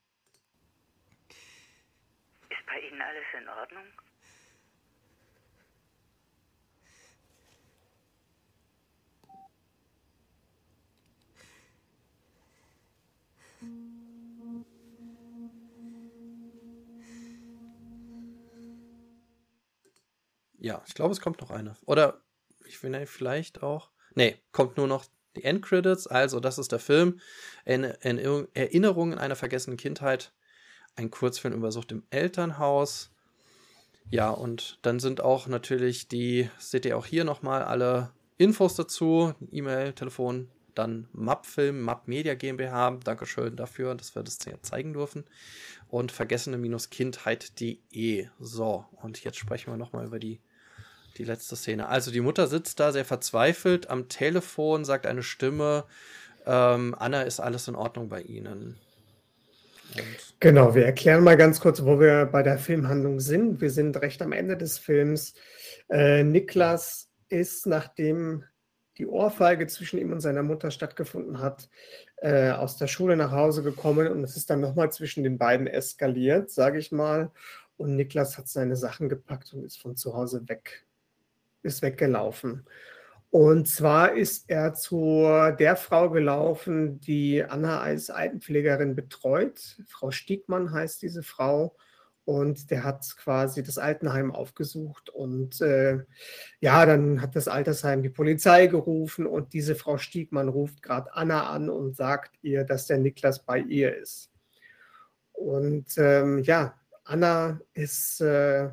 Ja, ich glaube, es kommt noch eine. Oder ich finde vielleicht auch. Nee, kommt nur noch die Endcredits. Also, das ist der Film. Erinnerungen einer vergessenen Kindheit. Ein Kurzfilm über Sucht im Elternhaus. Ja, und dann sind auch natürlich die, seht ihr auch hier nochmal alle Infos dazu. E-Mail, Telefon, dann Map-Film, Map Media GmbH. Dankeschön dafür, dass wir das zeigen dürfen. Und vergessene-kindheit.de. So, und jetzt sprechen wir nochmal über die die letzte Szene. Also die Mutter sitzt da sehr verzweifelt am Telefon, sagt eine Stimme, ähm, Anna, ist alles in Ordnung bei Ihnen? Und genau, wir erklären mal ganz kurz, wo wir bei der Filmhandlung sind. Wir sind recht am Ende des Films. Äh, Niklas ist, nachdem die Ohrfeige zwischen ihm und seiner Mutter stattgefunden hat, äh, aus der Schule nach Hause gekommen und es ist dann nochmal zwischen den beiden eskaliert, sage ich mal. Und Niklas hat seine Sachen gepackt und ist von zu Hause weg ist weggelaufen. Und zwar ist er zu der Frau gelaufen, die Anna als Altenpflegerin betreut. Frau Stiegmann heißt diese Frau. Und der hat quasi das Altenheim aufgesucht. Und äh, ja, dann hat das Altersheim die Polizei gerufen. Und diese Frau Stiegmann ruft gerade Anna an und sagt ihr, dass der Niklas bei ihr ist. Und ähm, ja, Anna ist äh,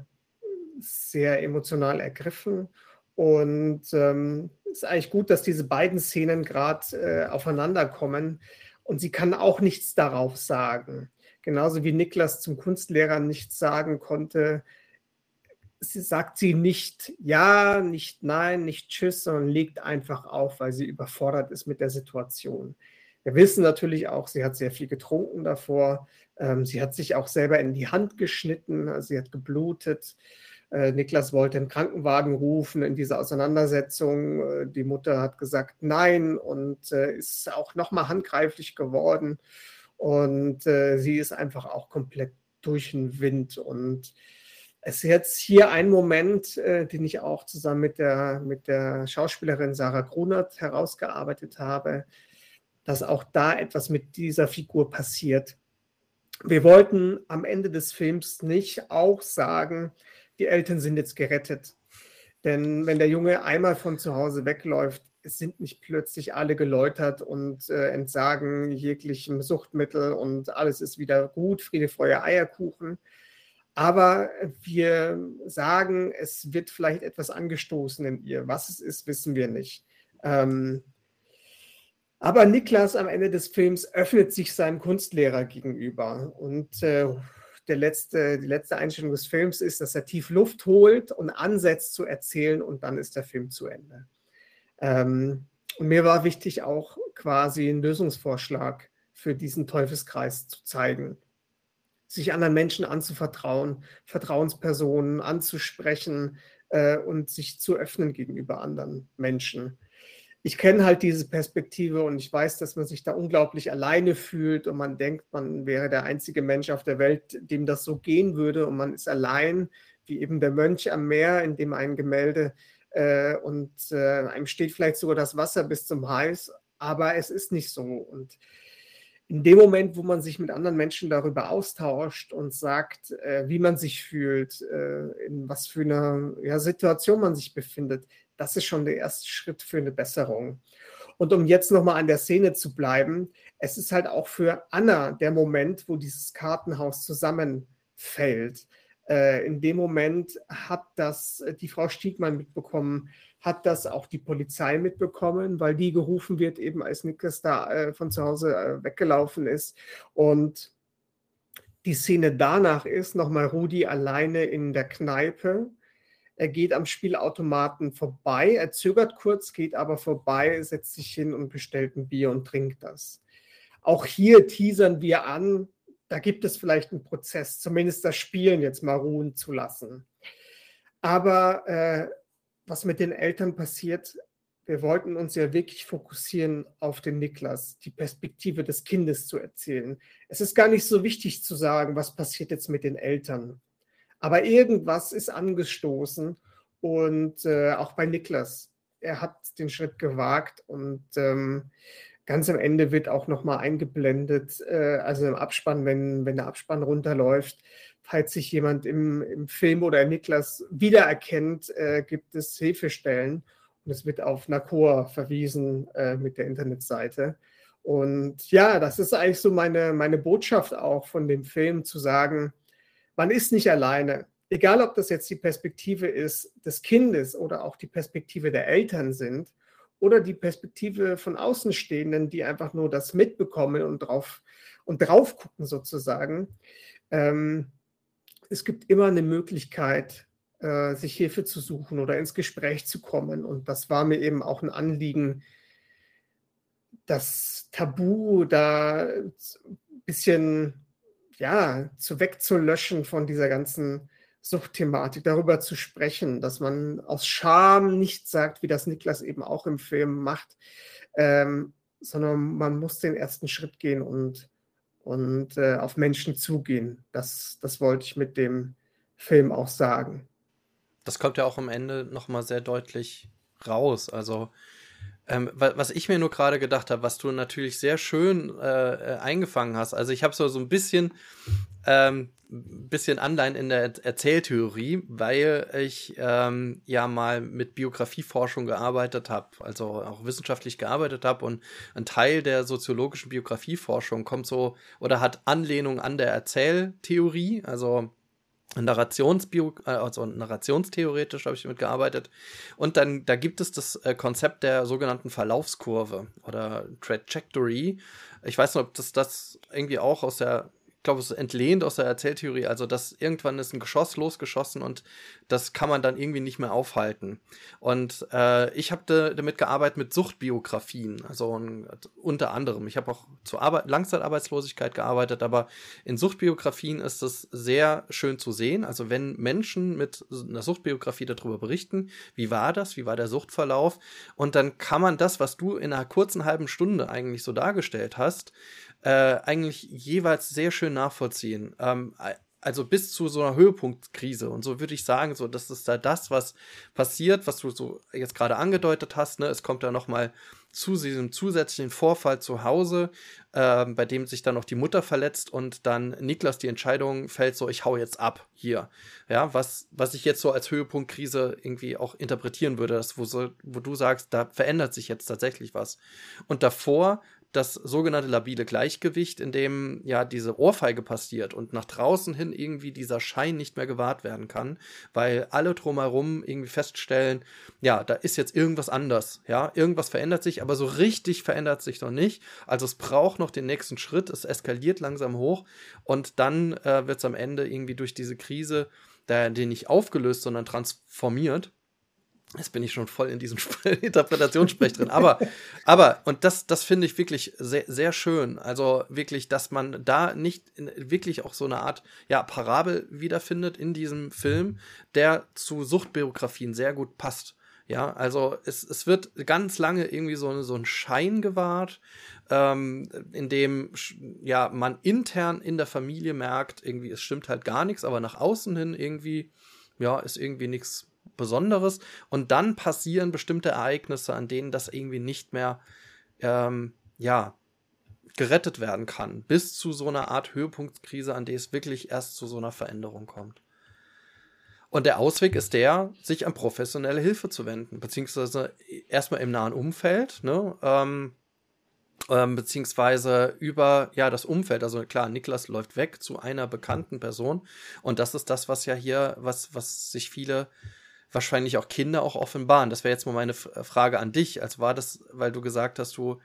sehr emotional ergriffen. Und ähm, es ist eigentlich gut, dass diese beiden Szenen gerade äh, aufeinander kommen. Und sie kann auch nichts darauf sagen. Genauso wie Niklas zum Kunstlehrer nichts sagen konnte, sie sagt sie nicht ja, nicht nein, nicht tschüss, sondern legt einfach auf, weil sie überfordert ist mit der Situation. Wir wissen natürlich auch, sie hat sehr viel getrunken davor. Ähm, sie hat sich auch selber in die Hand geschnitten, also sie hat geblutet. Äh, Niklas wollte einen Krankenwagen rufen in dieser Auseinandersetzung. Äh, die Mutter hat gesagt nein und äh, ist auch nochmal handgreiflich geworden. Und sie ist einfach auch komplett durch den Wind. Und es ist jetzt hier ein Moment, den ich auch zusammen mit der, mit der Schauspielerin Sarah Grunert herausgearbeitet habe, dass auch da etwas mit dieser Figur passiert. wir wollten am Ende des Films nicht auch sagen, die Eltern sind jetzt gerettet. Denn wenn der Junge einmal von zu Hause wegläuft, sind nicht plötzlich alle geläutert und äh, entsagen jeglichem Suchtmittel und alles ist wieder gut, Friede, Feuer, Eierkuchen. Aber wir sagen, es wird vielleicht etwas angestoßen in ihr. Was es ist, wissen wir nicht. Ähm, aber Niklas am Ende des Films öffnet sich seinem Kunstlehrer gegenüber. Und äh, der letzte, die letzte Einstellung des Films ist, dass er tief Luft holt und ansetzt zu erzählen und dann ist der Film zu Ende. Ähm, und mir war wichtig auch quasi einen Lösungsvorschlag für diesen Teufelskreis zu zeigen. Sich anderen Menschen anzuvertrauen, Vertrauenspersonen anzusprechen äh, und sich zu öffnen gegenüber anderen Menschen ich kenne halt diese Perspektive und ich weiß, dass man sich da unglaublich alleine fühlt und man denkt, man wäre der einzige Mensch auf der Welt, dem das so gehen würde und man ist allein, wie eben der Mönch am Meer, in dem ein Gemälde äh, und äh, einem steht vielleicht sogar das Wasser bis zum Hals, aber es ist nicht so. Und in dem Moment, wo man sich mit anderen Menschen darüber austauscht und sagt, äh, wie man sich fühlt, äh, in was für einer ja, Situation man sich befindet, das ist schon der erste Schritt für eine Besserung. Und um jetzt nochmal an der Szene zu bleiben, es ist halt auch für Anna der Moment, wo dieses Kartenhaus zusammenfällt. Äh, in dem Moment hat das äh, die Frau Stiegmann mitbekommen, hat das auch die Polizei mitbekommen, weil die gerufen wird, eben als Niklas da äh, von zu Hause äh, weggelaufen ist. Und die Szene danach ist nochmal Rudi alleine in der Kneipe er geht am Spielautomaten vorbei, er zögert kurz, geht aber vorbei, setzt sich hin und bestellt ein Bier und trinkt das. Auch hier teasern wir an, da gibt es vielleicht einen Prozess, zumindest das Spielen jetzt mal ruhen zu lassen. Aber äh, was mit den Eltern passiert, wir wollten uns ja wirklich fokussieren auf den Niklas, die Perspektive des Kindes zu erzählen. Es ist gar nicht so wichtig zu sagen, was passiert jetzt mit den Eltern. Aber irgendwas ist angestoßen und äh, auch bei Niklas. Er hat den Schritt gewagt und ähm, ganz am Ende wird auch nochmal eingeblendet, äh, also im Abspann, wenn, wenn der Abspann runterläuft, falls sich jemand im, im Film oder Niklas wiedererkennt, äh, gibt es Hilfestellen und es wird auf Nakor verwiesen äh, mit der Internetseite. Und ja, das ist eigentlich so meine, meine Botschaft auch von dem Film, zu sagen, man ist nicht alleine. Egal, ob das jetzt die Perspektive ist des Kindes oder auch die Perspektive der Eltern sind oder die Perspektive von Außenstehenden, die einfach nur das mitbekommen und drauf und drauf gucken sozusagen. Ähm, es gibt immer eine Möglichkeit, äh, sich Hilfe zu suchen oder ins Gespräch zu kommen. Und das war mir eben auch ein Anliegen, das Tabu da ein bisschen ja, zu wegzulöschen von dieser ganzen Suchtthematik, darüber zu sprechen, dass man aus Scham nicht sagt, wie das Niklas eben auch im Film macht, ähm, sondern man muss den ersten Schritt gehen und, und äh, auf Menschen zugehen. Das, das wollte ich mit dem Film auch sagen. Das kommt ja auch am Ende nochmal sehr deutlich raus. Also ähm, was ich mir nur gerade gedacht habe, was du natürlich sehr schön äh, äh, eingefangen hast. Also ich habe so, so ein bisschen, ähm, bisschen Anleihen in der Erzähltheorie, weil ich ähm, ja mal mit Biografieforschung gearbeitet habe, also auch wissenschaftlich gearbeitet habe und ein Teil der soziologischen Biografieforschung kommt so oder hat Anlehnung an der Erzähltheorie, also Narrationsbio, äh, also narrationstheoretisch habe ich damit gearbeitet. Und dann, da gibt es das äh, Konzept der sogenannten Verlaufskurve oder Trajectory. Ich weiß nicht, ob das das irgendwie auch aus der glaube, es ist entlehnt aus der Erzähltheorie, also dass irgendwann ist ein Geschoss losgeschossen und das kann man dann irgendwie nicht mehr aufhalten. Und äh, ich habe damit gearbeitet mit Suchtbiografien, also ein, unter anderem. Ich habe auch zur Arbeit, Langzeitarbeitslosigkeit gearbeitet, aber in Suchtbiografien ist es sehr schön zu sehen. Also wenn Menschen mit einer Suchtbiografie darüber berichten, wie war das, wie war der Suchtverlauf, und dann kann man das, was du in einer kurzen halben Stunde eigentlich so dargestellt hast, äh, eigentlich jeweils sehr schön nachvollziehen. Ähm, also bis zu so einer Höhepunktkrise. Und so würde ich sagen, so, das ist da das, was passiert, was du so jetzt gerade angedeutet hast. Ne? Es kommt da noch mal zu diesem zusätzlichen Vorfall zu Hause, äh, bei dem sich dann noch die Mutter verletzt und dann Niklas die Entscheidung fällt, so ich hau jetzt ab hier. Ja, was, was ich jetzt so als Höhepunktkrise irgendwie auch interpretieren würde, das, wo, so, wo du sagst, da verändert sich jetzt tatsächlich was. Und davor das sogenannte labile Gleichgewicht, in dem ja diese Ohrfeige passiert und nach draußen hin irgendwie dieser Schein nicht mehr gewahrt werden kann, weil alle drumherum irgendwie feststellen, ja, da ist jetzt irgendwas anders, ja, irgendwas verändert sich, aber so richtig verändert sich noch nicht. Also es braucht noch den nächsten Schritt, es eskaliert langsam hoch und dann äh, wird es am Ende irgendwie durch diese Krise, der, den nicht aufgelöst, sondern transformiert Jetzt bin ich schon voll in diesem Interpretationssprech drin. Aber, aber, und das, das finde ich wirklich sehr, sehr schön. Also wirklich, dass man da nicht in, wirklich auch so eine Art, ja, Parabel wiederfindet in diesem Film, der zu Suchtbiografien sehr gut passt. Ja, also es, es wird ganz lange irgendwie so, so ein Schein gewahrt, ähm, in dem ja, man intern in der Familie merkt, irgendwie, es stimmt halt gar nichts, aber nach außen hin irgendwie, ja, ist irgendwie nichts Besonderes. Und dann passieren bestimmte Ereignisse, an denen das irgendwie nicht mehr, ähm, ja, gerettet werden kann. Bis zu so einer Art Höhepunktkrise, an der es wirklich erst zu so einer Veränderung kommt. Und der Ausweg ist der, sich an professionelle Hilfe zu wenden, beziehungsweise erstmal im nahen Umfeld, ne, ähm, ähm, beziehungsweise über ja das Umfeld. Also klar, Niklas läuft weg zu einer bekannten Person und das ist das, was ja hier, was was sich viele wahrscheinlich auch Kinder auch offenbaren. Das wäre jetzt mal meine F Frage an dich. Also war das, weil du gesagt hast, du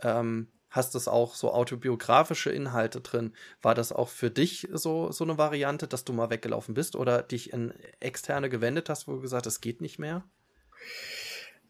ähm, hast das auch so autobiografische Inhalte drin. War das auch für dich so, so eine Variante, dass du mal weggelaufen bist oder dich in externe gewendet hast, wo du gesagt hast, es geht nicht mehr?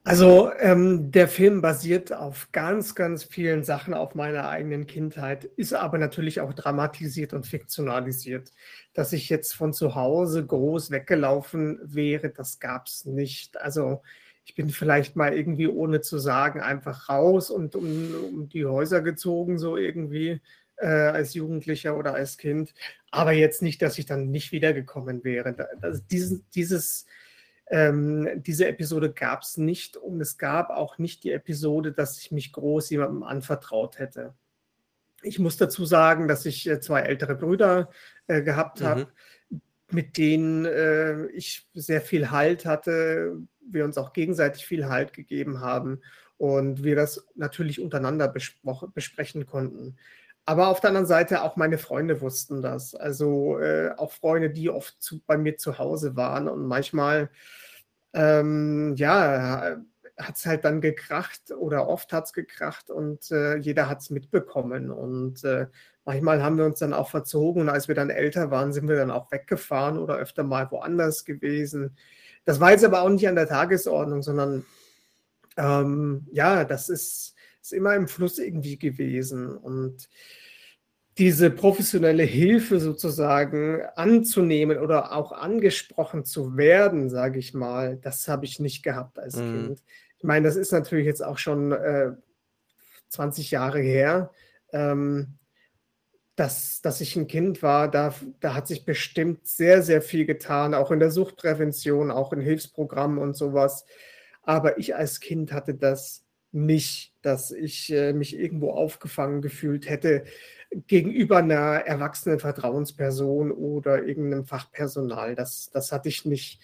Also ähm, der Film basiert auf ganz, ganz vielen Sachen auf meiner eigenen Kindheit, ist aber natürlich auch dramatisiert und fiktionalisiert. Dass ich jetzt von zu Hause groß weggelaufen wäre, das gab es nicht. Also ich bin vielleicht mal irgendwie, ohne zu sagen, einfach raus und um, um die Häuser gezogen, so irgendwie äh, als Jugendlicher oder als Kind. Aber jetzt nicht, dass ich dann nicht wiedergekommen wäre. Das, dieses, dieses ähm, diese Episode gab es nicht und es gab auch nicht die Episode, dass ich mich groß jemandem anvertraut hätte. Ich muss dazu sagen, dass ich äh, zwei ältere Brüder äh, gehabt mhm. habe, mit denen äh, ich sehr viel Halt hatte, wir uns auch gegenseitig viel Halt gegeben haben und wir das natürlich untereinander besprechen konnten. Aber auf der anderen Seite auch meine Freunde wussten das. Also äh, auch Freunde, die oft zu, bei mir zu Hause waren und manchmal ähm, ja, hat es halt dann gekracht oder oft hat es gekracht und äh, jeder hat es mitbekommen. Und äh, manchmal haben wir uns dann auch verzogen und als wir dann älter waren, sind wir dann auch weggefahren oder öfter mal woanders gewesen. Das war jetzt aber auch nicht an der Tagesordnung, sondern ähm, ja, das ist, ist immer im Fluss irgendwie gewesen. Und diese professionelle Hilfe sozusagen anzunehmen oder auch angesprochen zu werden, sage ich mal, das habe ich nicht gehabt als mhm. Kind. Ich meine, das ist natürlich jetzt auch schon äh, 20 Jahre her. Ähm, dass, dass ich ein Kind war, da, da hat sich bestimmt sehr, sehr viel getan, auch in der Suchtprävention, auch in Hilfsprogrammen und sowas. Aber ich als Kind hatte das nicht, dass ich äh, mich irgendwo aufgefangen gefühlt hätte gegenüber einer erwachsenen Vertrauensperson oder irgendeinem Fachpersonal. Das, das hatte ich nicht.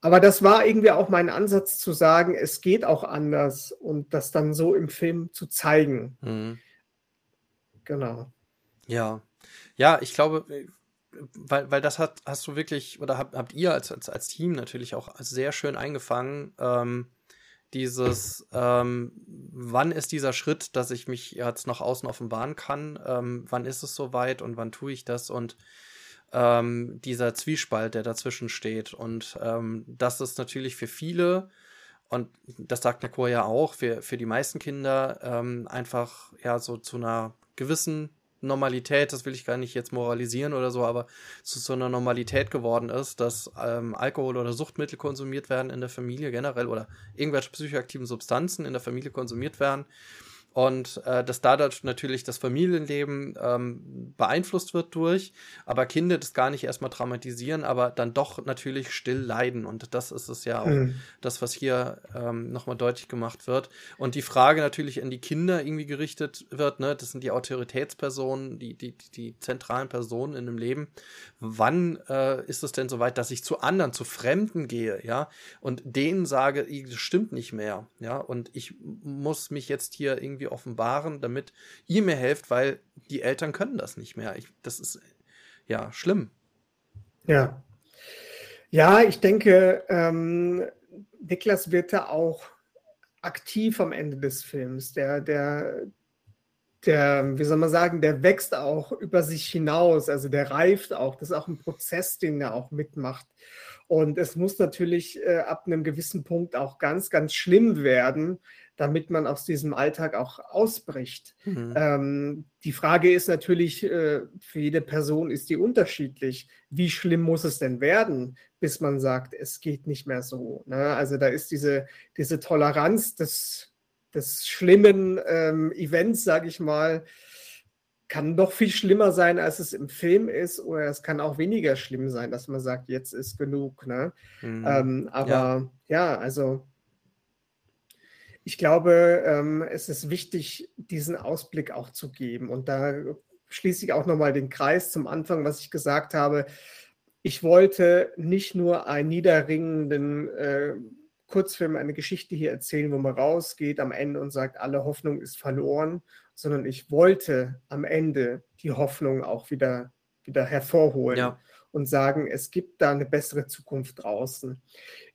Aber das war irgendwie auch mein Ansatz zu sagen, es geht auch anders und das dann so im Film zu zeigen. Mhm. Genau. Ja. Ja, ich glaube, weil, weil das hat, hast du wirklich, oder habt, habt ihr als, als, als Team natürlich auch sehr schön eingefangen. Ähm, dieses, ähm, wann ist dieser Schritt, dass ich mich jetzt nach außen offenbaren kann, ähm, wann ist es soweit und wann tue ich das und ähm, dieser Zwiespalt, der dazwischen steht. Und ähm, das ist natürlich für viele, und das sagt Nakor ja auch, für, für die meisten Kinder ähm, einfach ja so zu einer gewissen Normalität, das will ich gar nicht jetzt moralisieren oder so, aber zu so einer Normalität geworden ist, dass ähm, Alkohol oder Suchtmittel konsumiert werden in der Familie generell oder irgendwelche psychoaktiven Substanzen in der Familie konsumiert werden. Und äh, dass dadurch natürlich das Familienleben ähm, beeinflusst wird durch, aber Kinder das gar nicht erstmal traumatisieren, aber dann doch natürlich still leiden. Und das ist es ja auch mhm. das, was hier ähm, nochmal deutlich gemacht wird. Und die Frage natürlich an die Kinder irgendwie gerichtet wird, ne, das sind die Autoritätspersonen, die, die, die zentralen Personen in dem Leben, wann äh, ist es denn soweit, dass ich zu anderen, zu Fremden gehe, ja, und denen sage, das stimmt nicht mehr, ja, und ich muss mich jetzt hier irgendwie offenbaren, damit ihr mir helft, weil die Eltern können das nicht mehr. Ich, das ist ja schlimm. Ja. Ja, ich denke, ähm, Niklas wird da auch aktiv am Ende des Films. Der, der, der, wie soll man sagen, der wächst auch über sich hinaus, also der reift auch. Das ist auch ein Prozess, den er auch mitmacht. Und es muss natürlich äh, ab einem gewissen Punkt auch ganz, ganz schlimm werden, damit man aus diesem Alltag auch ausbricht. Mhm. Ähm, die Frage ist natürlich, äh, für jede Person ist die unterschiedlich. Wie schlimm muss es denn werden, bis man sagt, es geht nicht mehr so? Ne? Also da ist diese, diese Toleranz des, des schlimmen ähm, Events, sage ich mal, kann doch viel schlimmer sein, als es im Film ist, oder es kann auch weniger schlimm sein, dass man sagt, jetzt ist genug. Ne? Mhm. Ähm, aber ja. ja, also ich glaube, ähm, es ist wichtig, diesen Ausblick auch zu geben. Und da schließe ich auch nochmal den Kreis zum Anfang, was ich gesagt habe. Ich wollte nicht nur einen niederringenden äh, Kurzfilm, eine Geschichte hier erzählen, wo man rausgeht am Ende und sagt, alle Hoffnung ist verloren, sondern ich wollte am Ende die Hoffnung auch wieder, wieder hervorholen. Ja und sagen, es gibt da eine bessere Zukunft draußen.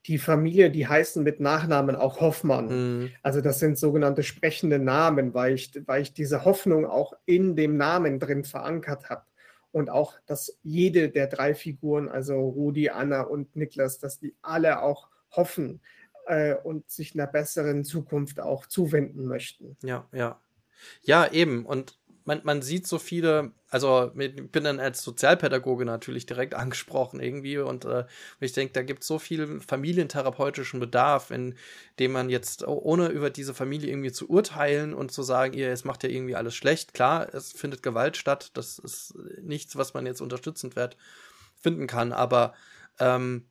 Die Familie, die heißen mit Nachnamen auch Hoffmann. Mhm. Also das sind sogenannte sprechende Namen, weil ich, weil ich diese Hoffnung auch in dem Namen drin verankert habe. Und auch, dass jede der drei Figuren, also Rudi, Anna und Niklas, dass die alle auch hoffen äh, und sich einer besseren Zukunft auch zuwenden möchten. Ja, ja. Ja, eben. Und man, man sieht so viele, also ich bin dann als Sozialpädagoge natürlich direkt angesprochen irgendwie und äh, ich denke, da gibt es so viel familientherapeutischen Bedarf, in dem man jetzt, ohne über diese Familie irgendwie zu urteilen und zu sagen, ihr, es macht ja irgendwie alles schlecht, klar, es findet Gewalt statt, das ist nichts, was man jetzt unterstützend wird, finden kann, aber ähm,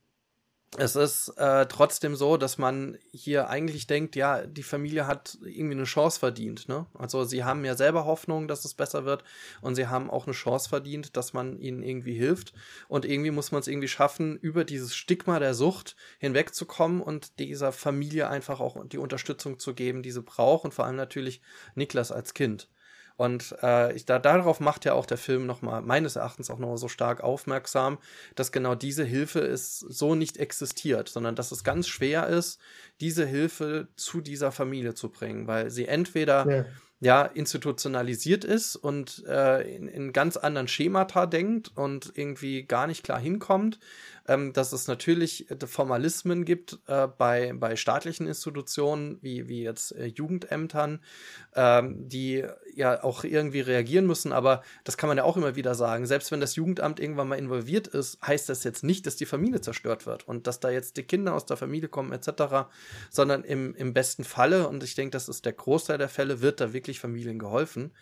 es ist äh, trotzdem so, dass man hier eigentlich denkt, ja, die Familie hat irgendwie eine Chance verdient. Ne? Also sie haben ja selber Hoffnung, dass es besser wird und sie haben auch eine Chance verdient, dass man ihnen irgendwie hilft. Und irgendwie muss man es irgendwie schaffen, über dieses Stigma der Sucht hinwegzukommen und dieser Familie einfach auch die Unterstützung zu geben, die sie braucht und vor allem natürlich Niklas als Kind. Und äh, ich, da, darauf macht ja auch der Film nochmal, meines Erachtens auch nochmal so stark aufmerksam, dass genau diese Hilfe ist so nicht existiert, sondern dass es ganz schwer ist, diese Hilfe zu dieser Familie zu bringen, weil sie entweder ja, ja institutionalisiert ist und äh, in, in ganz anderen Schemata denkt und irgendwie gar nicht klar hinkommt, ähm, dass es natürlich äh, Formalismen gibt äh, bei, bei staatlichen Institutionen, wie, wie jetzt äh, Jugendämtern, ähm, die ja auch irgendwie reagieren müssen. Aber das kann man ja auch immer wieder sagen. Selbst wenn das Jugendamt irgendwann mal involviert ist, heißt das jetzt nicht, dass die Familie zerstört wird und dass da jetzt die Kinder aus der Familie kommen etc., sondern im, im besten Falle, und ich denke, das ist der Großteil der Fälle, wird da wirklich Familien geholfen.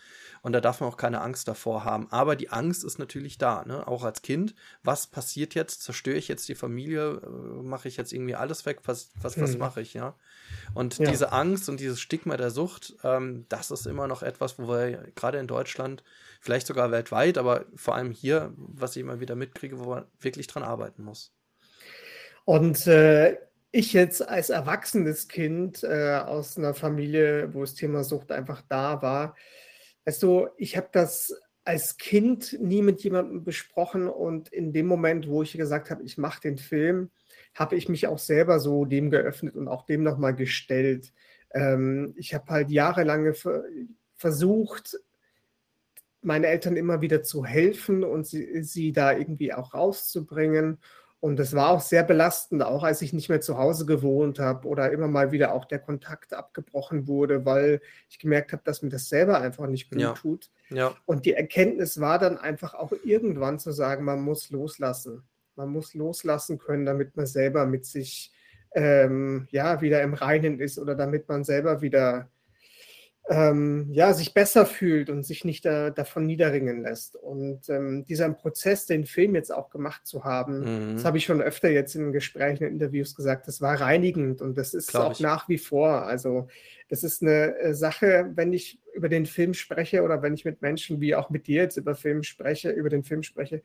Und da darf man auch keine Angst davor haben. Aber die Angst ist natürlich da, ne? auch als Kind. Was passiert jetzt? Zerstöre ich jetzt die Familie? Äh, mache ich jetzt irgendwie alles weg? Was, was, was hm. mache ich? Ja. Und ja. diese Angst und dieses Stigma der Sucht, ähm, das ist immer noch etwas, wo wir gerade in Deutschland, vielleicht sogar weltweit, aber vor allem hier, was ich immer wieder mitkriege, wo man wirklich dran arbeiten muss. Und äh, ich jetzt als erwachsenes Kind äh, aus einer Familie, wo das Thema Sucht einfach da war, also ich habe das als Kind nie mit jemandem besprochen und in dem Moment, wo ich gesagt habe, ich mache den Film, habe ich mich auch selber so dem geöffnet und auch dem nochmal gestellt. Ähm, ich habe halt jahrelang versucht, meine Eltern immer wieder zu helfen und sie, sie da irgendwie auch rauszubringen. Und das war auch sehr belastend, auch als ich nicht mehr zu Hause gewohnt habe oder immer mal wieder auch der Kontakt abgebrochen wurde, weil ich gemerkt habe, dass mir das selber einfach nicht genug ja. tut. Ja. Und die Erkenntnis war dann einfach auch irgendwann zu sagen, man muss loslassen. Man muss loslassen können, damit man selber mit sich ähm, ja wieder im Reinen ist oder damit man selber wieder ähm, ja, sich besser fühlt und sich nicht da, davon niederringen lässt. Und ähm, dieser Prozess, den Film jetzt auch gemacht zu haben, Mhm. das habe ich schon öfter jetzt in Gesprächen, in Interviews gesagt, das war reinigend und das ist Glaub auch ich. nach wie vor. Also das ist eine äh, Sache, wenn ich über den Film spreche oder wenn ich mit Menschen wie auch mit dir jetzt über Film spreche, über den Film spreche,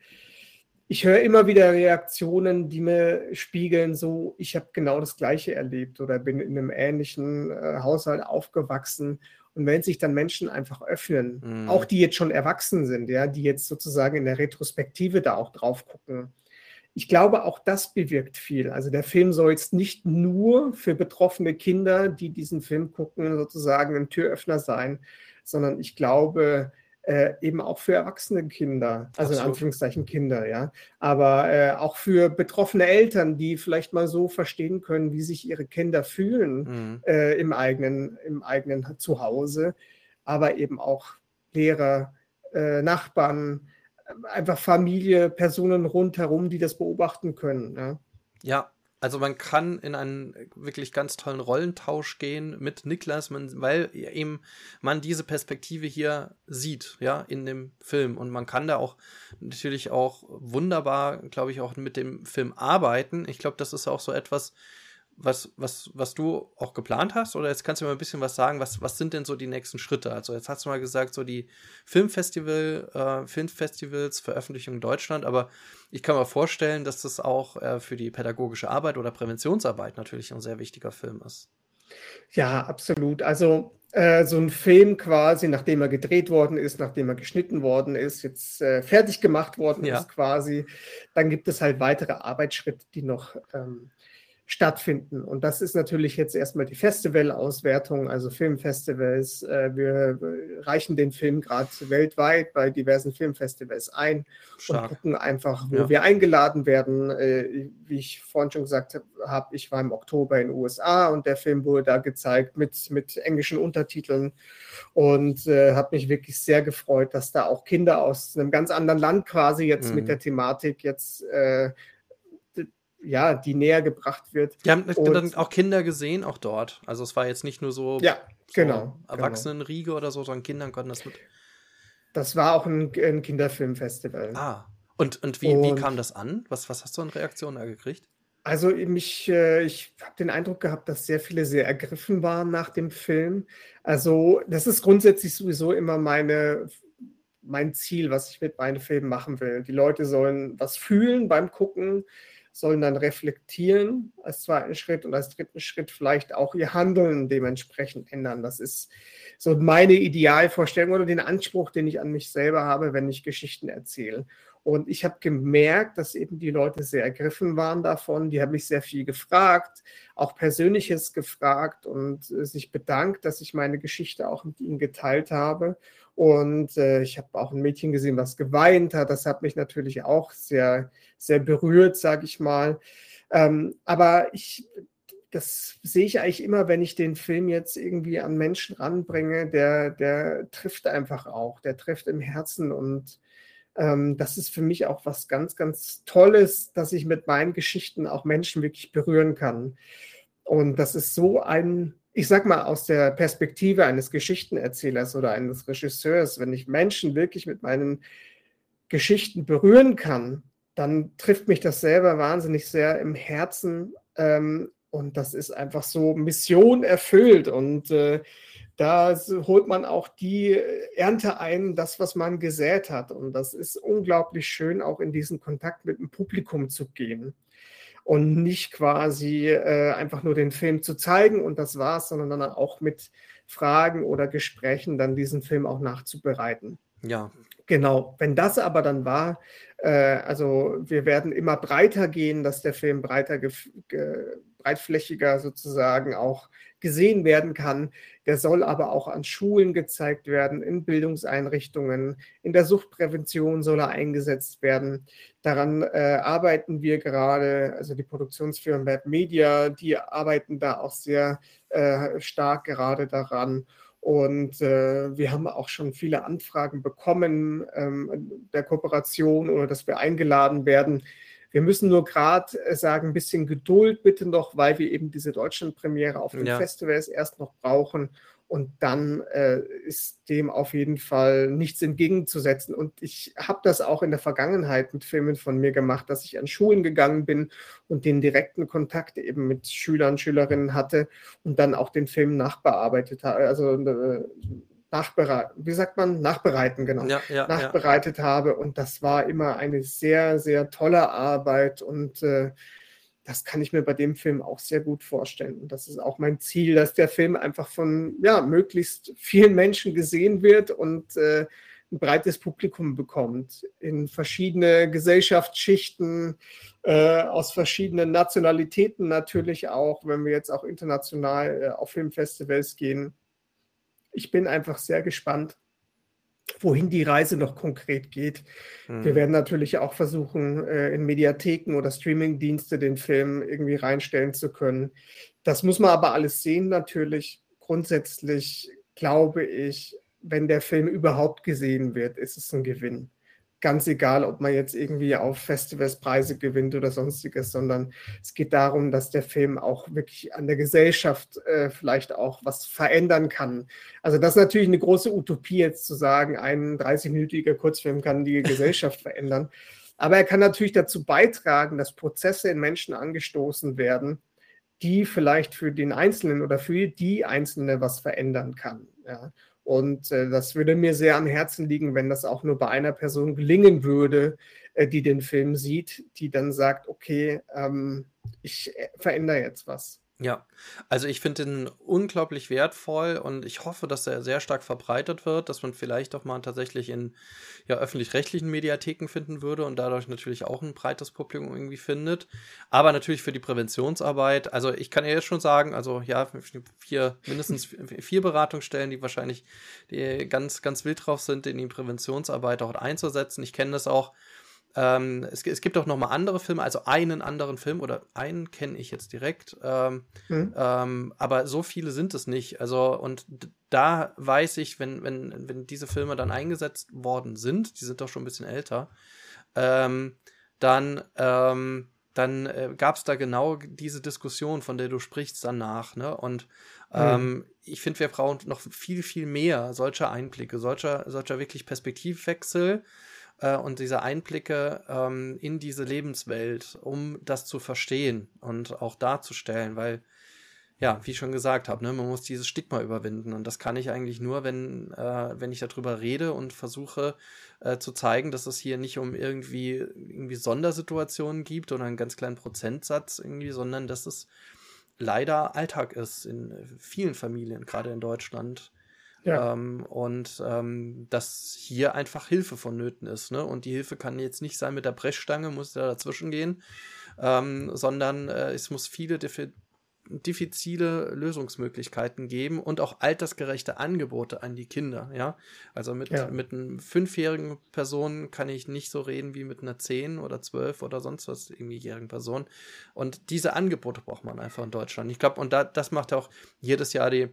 ich höre immer wieder Reaktionen, die mir spiegeln, so, ich habe genau das Gleiche erlebt oder bin in einem ähnlichen äh, Haushalt aufgewachsen. Und wenn sich dann Menschen einfach öffnen, Mhm. auch die jetzt schon erwachsen sind, ja, die jetzt sozusagen in der Retrospektive da auch drauf gucken, ich glaube, auch das bewirkt viel. Also der Film soll jetzt nicht nur für betroffene Kinder, die diesen Film gucken, sozusagen ein Türöffner sein, sondern ich glaube äh, eben auch für erwachsene Kinder, also in Absolut. Anführungszeichen Kinder, ja, aber äh, auch für betroffene Eltern, die vielleicht mal so verstehen können, wie sich ihre Kinder fühlen Mhm. äh, im, eigenen, im eigenen Zuhause, aber eben auch Lehrer, äh, Nachbarn, äh, einfach Familie, Personen rundherum, die das beobachten können. Ja. Ja, also man kann in einen wirklich ganz tollen Rollentausch gehen mit Niklas, weil eben man diese Perspektive hier sieht, ja, in dem Film. Und man kann da auch natürlich auch wunderbar, glaube ich, auch mit dem Film arbeiten. Ich glaube, das ist auch so etwas, was, was, was du auch geplant hast? Oder jetzt kannst du mir mal ein bisschen was sagen, was, was sind denn so die nächsten Schritte? Also jetzt hast du mal gesagt, so die Filmfestival, äh, Filmfestivals, Veröffentlichung in Deutschland, aber ich kann mir vorstellen, dass das auch äh, für die pädagogische Arbeit oder Präventionsarbeit natürlich ein sehr wichtiger Film ist. Ja, absolut. Also äh, so ein Film quasi, nachdem er gedreht worden ist, nachdem er geschnitten worden ist, jetzt äh, fertig gemacht worden Ja. ist quasi, dann gibt es halt weitere Arbeitsschritte, die noch ähm, stattfinden. Und das ist natürlich jetzt erstmal die Festivalauswertung, also Filmfestivals. Äh, wir äh, reichen den Film gerade weltweit bei diversen Filmfestivals ein und Stark. gucken einfach, wo Ja. wir eingeladen werden. Äh, wie ich vorhin schon gesagt habe, ich war im Oktober in den USA und der Film wurde da gezeigt mit, mit englischen Untertiteln und äh, habe mich wirklich sehr gefreut, dass da auch Kinder aus einem ganz anderen Land quasi jetzt Mhm. mit der Thematik jetzt äh, ja, die näher gebracht wird. Die haben Und- dann auch Kinder gesehen, auch dort. Also es war jetzt nicht nur so, Ja, so genau, Erwachsenenriege oder so, sondern Kindern konnten das mit. Das war auch ein, ein Kinderfilmfestival. Ah. Und, und wie, wie Und- kam das an? Was, was hast du an Reaktionen da gekriegt? Also mich, äh, ich habe den Eindruck gehabt, dass sehr viele sehr ergriffen waren nach dem Film. Also das ist grundsätzlich sowieso immer meine, mein Ziel, was ich mit meinen Filmen machen will. Die Leute sollen was fühlen beim Gucken, sollen dann reflektieren als zweiten Schritt und als dritten Schritt vielleicht auch ihr Handeln dementsprechend ändern. Das ist so meine Idealvorstellung oder den Anspruch, den ich an mich selber habe, wenn ich Geschichten erzähle. Und ich habe gemerkt, dass eben die Leute sehr ergriffen waren davon. Die haben mich sehr viel gefragt, auch Persönliches gefragt und äh, sich bedankt, dass ich meine Geschichte auch mit ihnen geteilt habe. Und äh, ich habe auch ein Mädchen gesehen, was geweint hat. Das hat mich natürlich auch sehr, sehr berührt, sage ich mal. Ähm, aber ich, das sehe ich eigentlich immer, wenn ich den Film jetzt irgendwie an Menschen ranbringe, der, der trifft einfach auch, der trifft im Herzen und ähm, das ist für mich auch was ganz, ganz Tolles, dass ich mit meinen Geschichten auch Menschen wirklich berühren kann. Und das ist so ein, ich sag mal, aus der Perspektive eines Geschichtenerzählers oder eines Regisseurs, wenn ich Menschen wirklich mit meinen Geschichten berühren kann, dann trifft mich das selber wahnsinnig sehr im Herzen. Ähm, und das ist einfach so Mission erfüllt. Und äh, da holt man auch die Ernte ein, das, was man gesät hat. Und das ist unglaublich schön, auch in diesen Kontakt mit dem Publikum zu gehen. Und nicht quasi äh, einfach nur den Film zu zeigen und das war's, sondern dann auch mit Fragen oder Gesprächen dann diesen Film auch nachzubereiten. Ja, Genau, wenn das aber dann war, äh, also wir werden immer breiter gehen, dass der Film breiter, breitflächiger sozusagen auch gesehen werden kann. Der soll aber auch an Schulen gezeigt werden, in Bildungseinrichtungen, in der Suchtprävention soll er eingesetzt werden. Daran äh, arbeiten wir gerade, also die Produktionsfirmen Web Media, die arbeiten da auch sehr äh, stark gerade daran. Und äh, wir haben auch schon viele Anfragen bekommen ähm, der Kooperation oder dass wir eingeladen werden, Wir müssen nur gerade äh, sagen, ein bisschen Geduld bitte noch, weil wir eben diese Deutschlandpremiere auf den Ja. Festivals erst noch brauchen. Und dann äh, ist dem auf jeden Fall nichts entgegenzusetzen. Und ich habe das auch in der Vergangenheit mit Filmen von mir gemacht, dass ich an Schulen gegangen bin und den direkten Kontakt eben mit Schülern, Schülerinnen hatte und dann auch den Film nachbearbeitet habe. Also äh, nachbereiten, wie sagt man? Nachbereiten, genau Ja, ja, ja. nachbereitet habe. Und das war immer eine sehr, sehr tolle Arbeit. Und äh, das kann ich mir bei dem Film auch sehr gut vorstellen. Und das ist auch mein Ziel, dass der Film einfach von ja, möglichst vielen Menschen gesehen wird und äh, ein breites Publikum bekommt in verschiedene Gesellschaftsschichten, äh, aus verschiedenen Nationalitäten natürlich auch, wenn wir jetzt auch international äh, auf Filmfestivals gehen. Ich bin einfach sehr gespannt, wohin die Reise noch konkret geht. Hm. Wir werden natürlich auch versuchen, äh, in Mediatheken oder Streamingdienste den Film irgendwie reinstellen zu können. Das muss man aber alles sehen natürlich. Grundsätzlich glaube ich, wenn der Film überhaupt gesehen wird, ist es ein Gewinn. Ganz egal, ob man jetzt irgendwie auf Festivals Preise gewinnt oder sonstiges, sondern es geht darum, dass der Film auch wirklich an der Gesellschaft äh, vielleicht auch was verändern kann. Also das ist natürlich eine große Utopie jetzt zu sagen, ein 30-minütiger Kurzfilm kann die Gesellschaft verändern. Aber er kann natürlich dazu beitragen, dass Prozesse in Menschen angestoßen werden, die vielleicht für den Einzelnen oder für die Einzelne was verändern kann. Ja. Und äh, das würde mir sehr am Herzen liegen, wenn das auch nur bei einer Person gelingen würde, äh, die den Film sieht, die dann sagt, okay, ähm, ich äh, verändere jetzt was. Ja, also ich finde den unglaublich wertvoll und ich hoffe, dass er sehr stark verbreitet wird, dass man vielleicht auch mal tatsächlich in ja, öffentlich-rechtlichen Mediatheken finden würde und dadurch natürlich auch ein breites Publikum irgendwie findet. Aber natürlich für die Präventionsarbeit, also ich kann ja jetzt schon sagen, also ja, vier, mindestens vier Beratungsstellen, die wahrscheinlich die ganz, ganz wild drauf sind, in die Präventionsarbeit auch einzusetzen. Ich kenne das auch ähm, es, es, gibt auch noch mal andere Filme, also einen anderen Film oder einen kenne ich jetzt direkt, ähm, mhm. ähm, aber so viele sind es nicht. Also und da weiß ich, wenn wenn wenn diese Filme dann eingesetzt worden sind, die sind doch schon ein bisschen älter, ähm, dann ähm, dann äh, gab es da genau diese Diskussion, von der du sprichst, danach. Ne? Und mhm. ich finde, wir brauchen noch viel, viel mehr solcher Einblicke, solcher, solcher wirklich Perspektivwechsel äh, und diese Einblicke ähm, in diese Lebenswelt, um das zu verstehen und auch darzustellen, weil ja, wie ich schon gesagt habe, ne, man muss dieses Stigma überwinden. Und das kann ich eigentlich nur, wenn, äh, wenn ich darüber rede und versuche äh, zu zeigen, dass es hier nicht um irgendwie, irgendwie Sondersituationen gibt oder einen ganz kleinen Prozentsatz irgendwie, sondern dass es leider Alltag ist in vielen Familien, gerade in Deutschland. Ja. Ähm, und ähm, dass hier einfach Hilfe vonnöten ist. Ne? Und die Hilfe kann jetzt nicht sein mit der Brechstange, muss da dazwischen gehen, ähm, sondern äh, es muss viele diffi diffizile Lösungsmöglichkeiten geben und auch altersgerechte Angebote an die Kinder. Ja, also mit, ja. mit einer fünfjährigen Person kann ich nicht so reden wie mit einer zehn oder zwölf oder sonst was irgendwiejährigen Person. Und diese Angebote braucht man einfach in Deutschland. Ich glaube, und da, das macht auch jedes Jahr die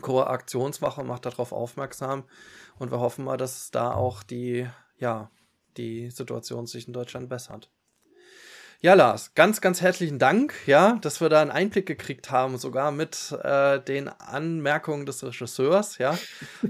Koaktionswache macht darauf aufmerksam und wir hoffen mal, dass da auch die, ja, die Situation sich in Deutschland bessert. Ja, Lars, ganz, ganz herzlichen Dank, ja, dass wir da einen Einblick gekriegt haben, sogar mit äh, den Anmerkungen des Regisseurs, ja.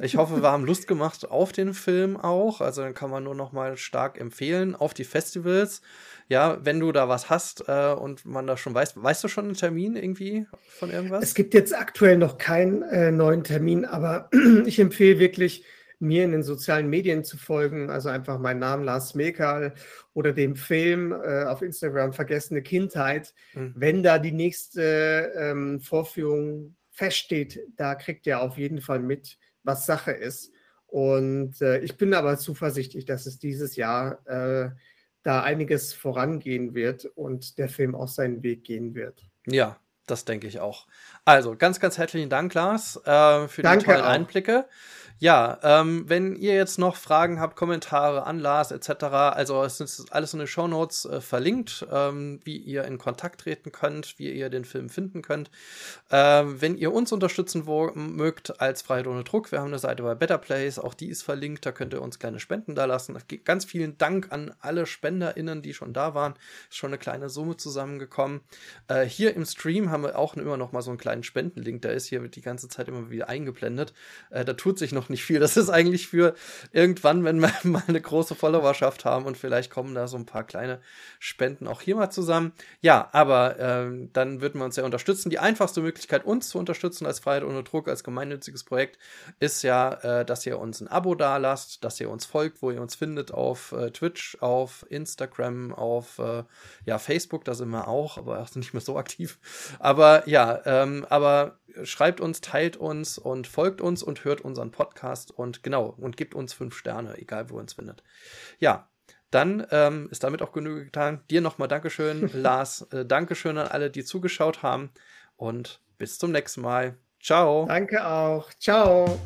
Ich hoffe, wir haben Lust gemacht auf den Film auch, also dann kann man nur noch mal stark empfehlen auf die Festivals. Ja, wenn du da was hast äh, und man da schon weiß, weißt du schon einen Termin irgendwie von irgendwas? Es gibt jetzt aktuell noch keinen äh, neuen Termin, aber ich empfehle wirklich, mir in den sozialen Medien zu folgen, also einfach meinen Namen Lars Mekal oder dem Film äh, auf Instagram Vergessene Kindheit. Mhm. Wenn da die nächste ähm, Vorführung feststeht, da kriegt ihr auf jeden Fall mit, was Sache ist. Und äh, ich bin aber zuversichtlich, dass es dieses Jahr äh, da einiges vorangehen wird und der Film auch seinen Weg gehen wird. Ja, das denke ich auch. Also ganz, ganz herzlichen Dank, Lars, äh, für Danke die tollen auch. Einblicke. Ja, ähm, wenn ihr jetzt noch Fragen habt, Kommentare an Lars etc., also es ist alles in den Shownotes äh, verlinkt, ähm, wie ihr in Kontakt treten könnt, wie ihr den Film finden könnt. Ähm, wenn ihr uns unterstützen mögt als Freiheit ohne Druck, wir haben eine Seite bei Better Place, auch die ist verlinkt, da könnt ihr uns kleine Spenden da lassen. Ganz vielen Dank an alle SpenderInnen, die schon da waren. Ist schon eine kleine Summe zusammengekommen. Äh, hier im Stream haben wir auch immer noch mal so einen kleinen Spendenlink, der ist hier die ganze Zeit immer wieder eingeblendet. Äh, da tut sich noch nicht viel. Das ist eigentlich für irgendwann, wenn wir mal eine große Followerschaft haben und vielleicht kommen da so ein paar kleine Spenden auch hier mal zusammen. Ja, aber äh, dann würden wir uns ja unterstützen. Die einfachste Möglichkeit, uns zu unterstützen als Freiheit ohne Druck, als gemeinnütziges Projekt, ist ja, äh, dass ihr uns ein Abo da lasst, dass ihr uns folgt, wo ihr uns findet auf äh, Twitch, auf Instagram, auf äh, ja, Facebook, da sind wir auch, aber auch nicht mehr so aktiv. Aber ja, ähm, aber schreibt uns, teilt uns und folgt uns und hört unseren Podcast und genau, und gibt uns fünf Sterne, egal wo ihr uns findet. Ja, dann ähm, ist damit auch genug getan. Dir nochmal Dankeschön, Lars. Äh, Dankeschön an alle, die zugeschaut haben und bis zum nächsten Mal. Ciao. Danke auch. Ciao.